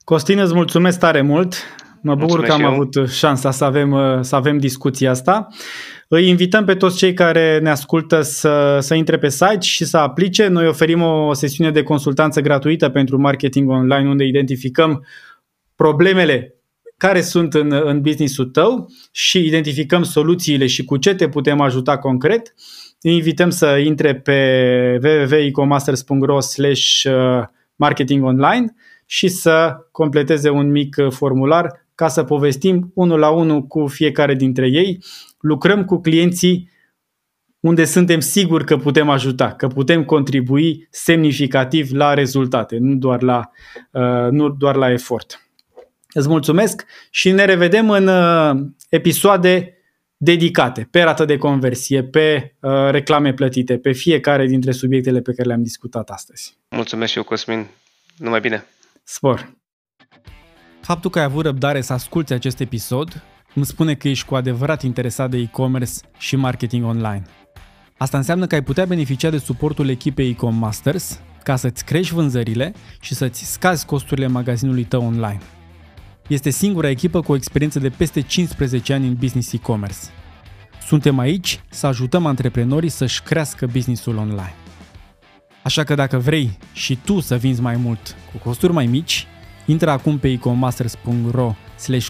Costin, îți mulțumesc tare mult. Mă bucur mulțumesc că am avut șansa să avem, să avem discuția asta. Îi invităm pe toți cei care ne ascultă să, să intre pe site și să aplice. Noi oferim o sesiune de consultanță gratuită pentru marketing online unde identificăm problemele care sunt în, în business-ul tău și identificăm soluțiile și cu ce te putem ajuta concret. Îi invităm să intre pe www.ecomasters.ro slash uh, marketing online și să completeze un mic uh, formular ca să povestim unul la unul cu fiecare dintre ei. Lucrăm cu clienții unde suntem siguri că putem ajuta, că putem contribui semnificativ la rezultate, nu doar la, uh, nu doar la efort. Îți mulțumesc și ne revedem în uh, episoade dedicate pe rată de conversie, pe uh, reclame plătite, pe fiecare dintre subiectele pe care le-am discutat astăzi. Mulțumesc și eu, Cosmin. Numai bine! Spor! Faptul că ai avut răbdare să asculti acest episod îmi spune că ești cu adevărat interesat de e-commerce și marketing online. Asta înseamnă că ai putea beneficia de suportul echipei Ecom Masters ca să-ți crești vânzările și să-ți scazi costurile magazinului tău online. Este singura echipă cu o experiență de peste 15 ani în business e-commerce. Suntem aici să ajutăm antreprenorii să-și crească businessul online. Așa că dacă vrei și tu să vinzi mai mult cu costuri mai mici, intră acum pe ecomasters.ro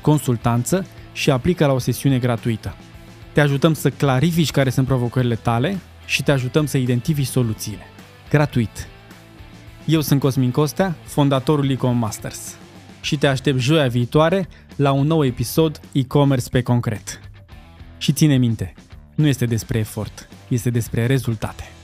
consultanță și aplică la o sesiune gratuită. Te ajutăm să clarifici care sunt provocările tale și te ajutăm să identifici soluțiile. Gratuit. Eu sunt Cosmin Costea, fondatorul Ecom Masters și te aștept joia viitoare la un nou episod e-commerce pe concret. Și ține minte, nu este despre efort, este despre rezultate.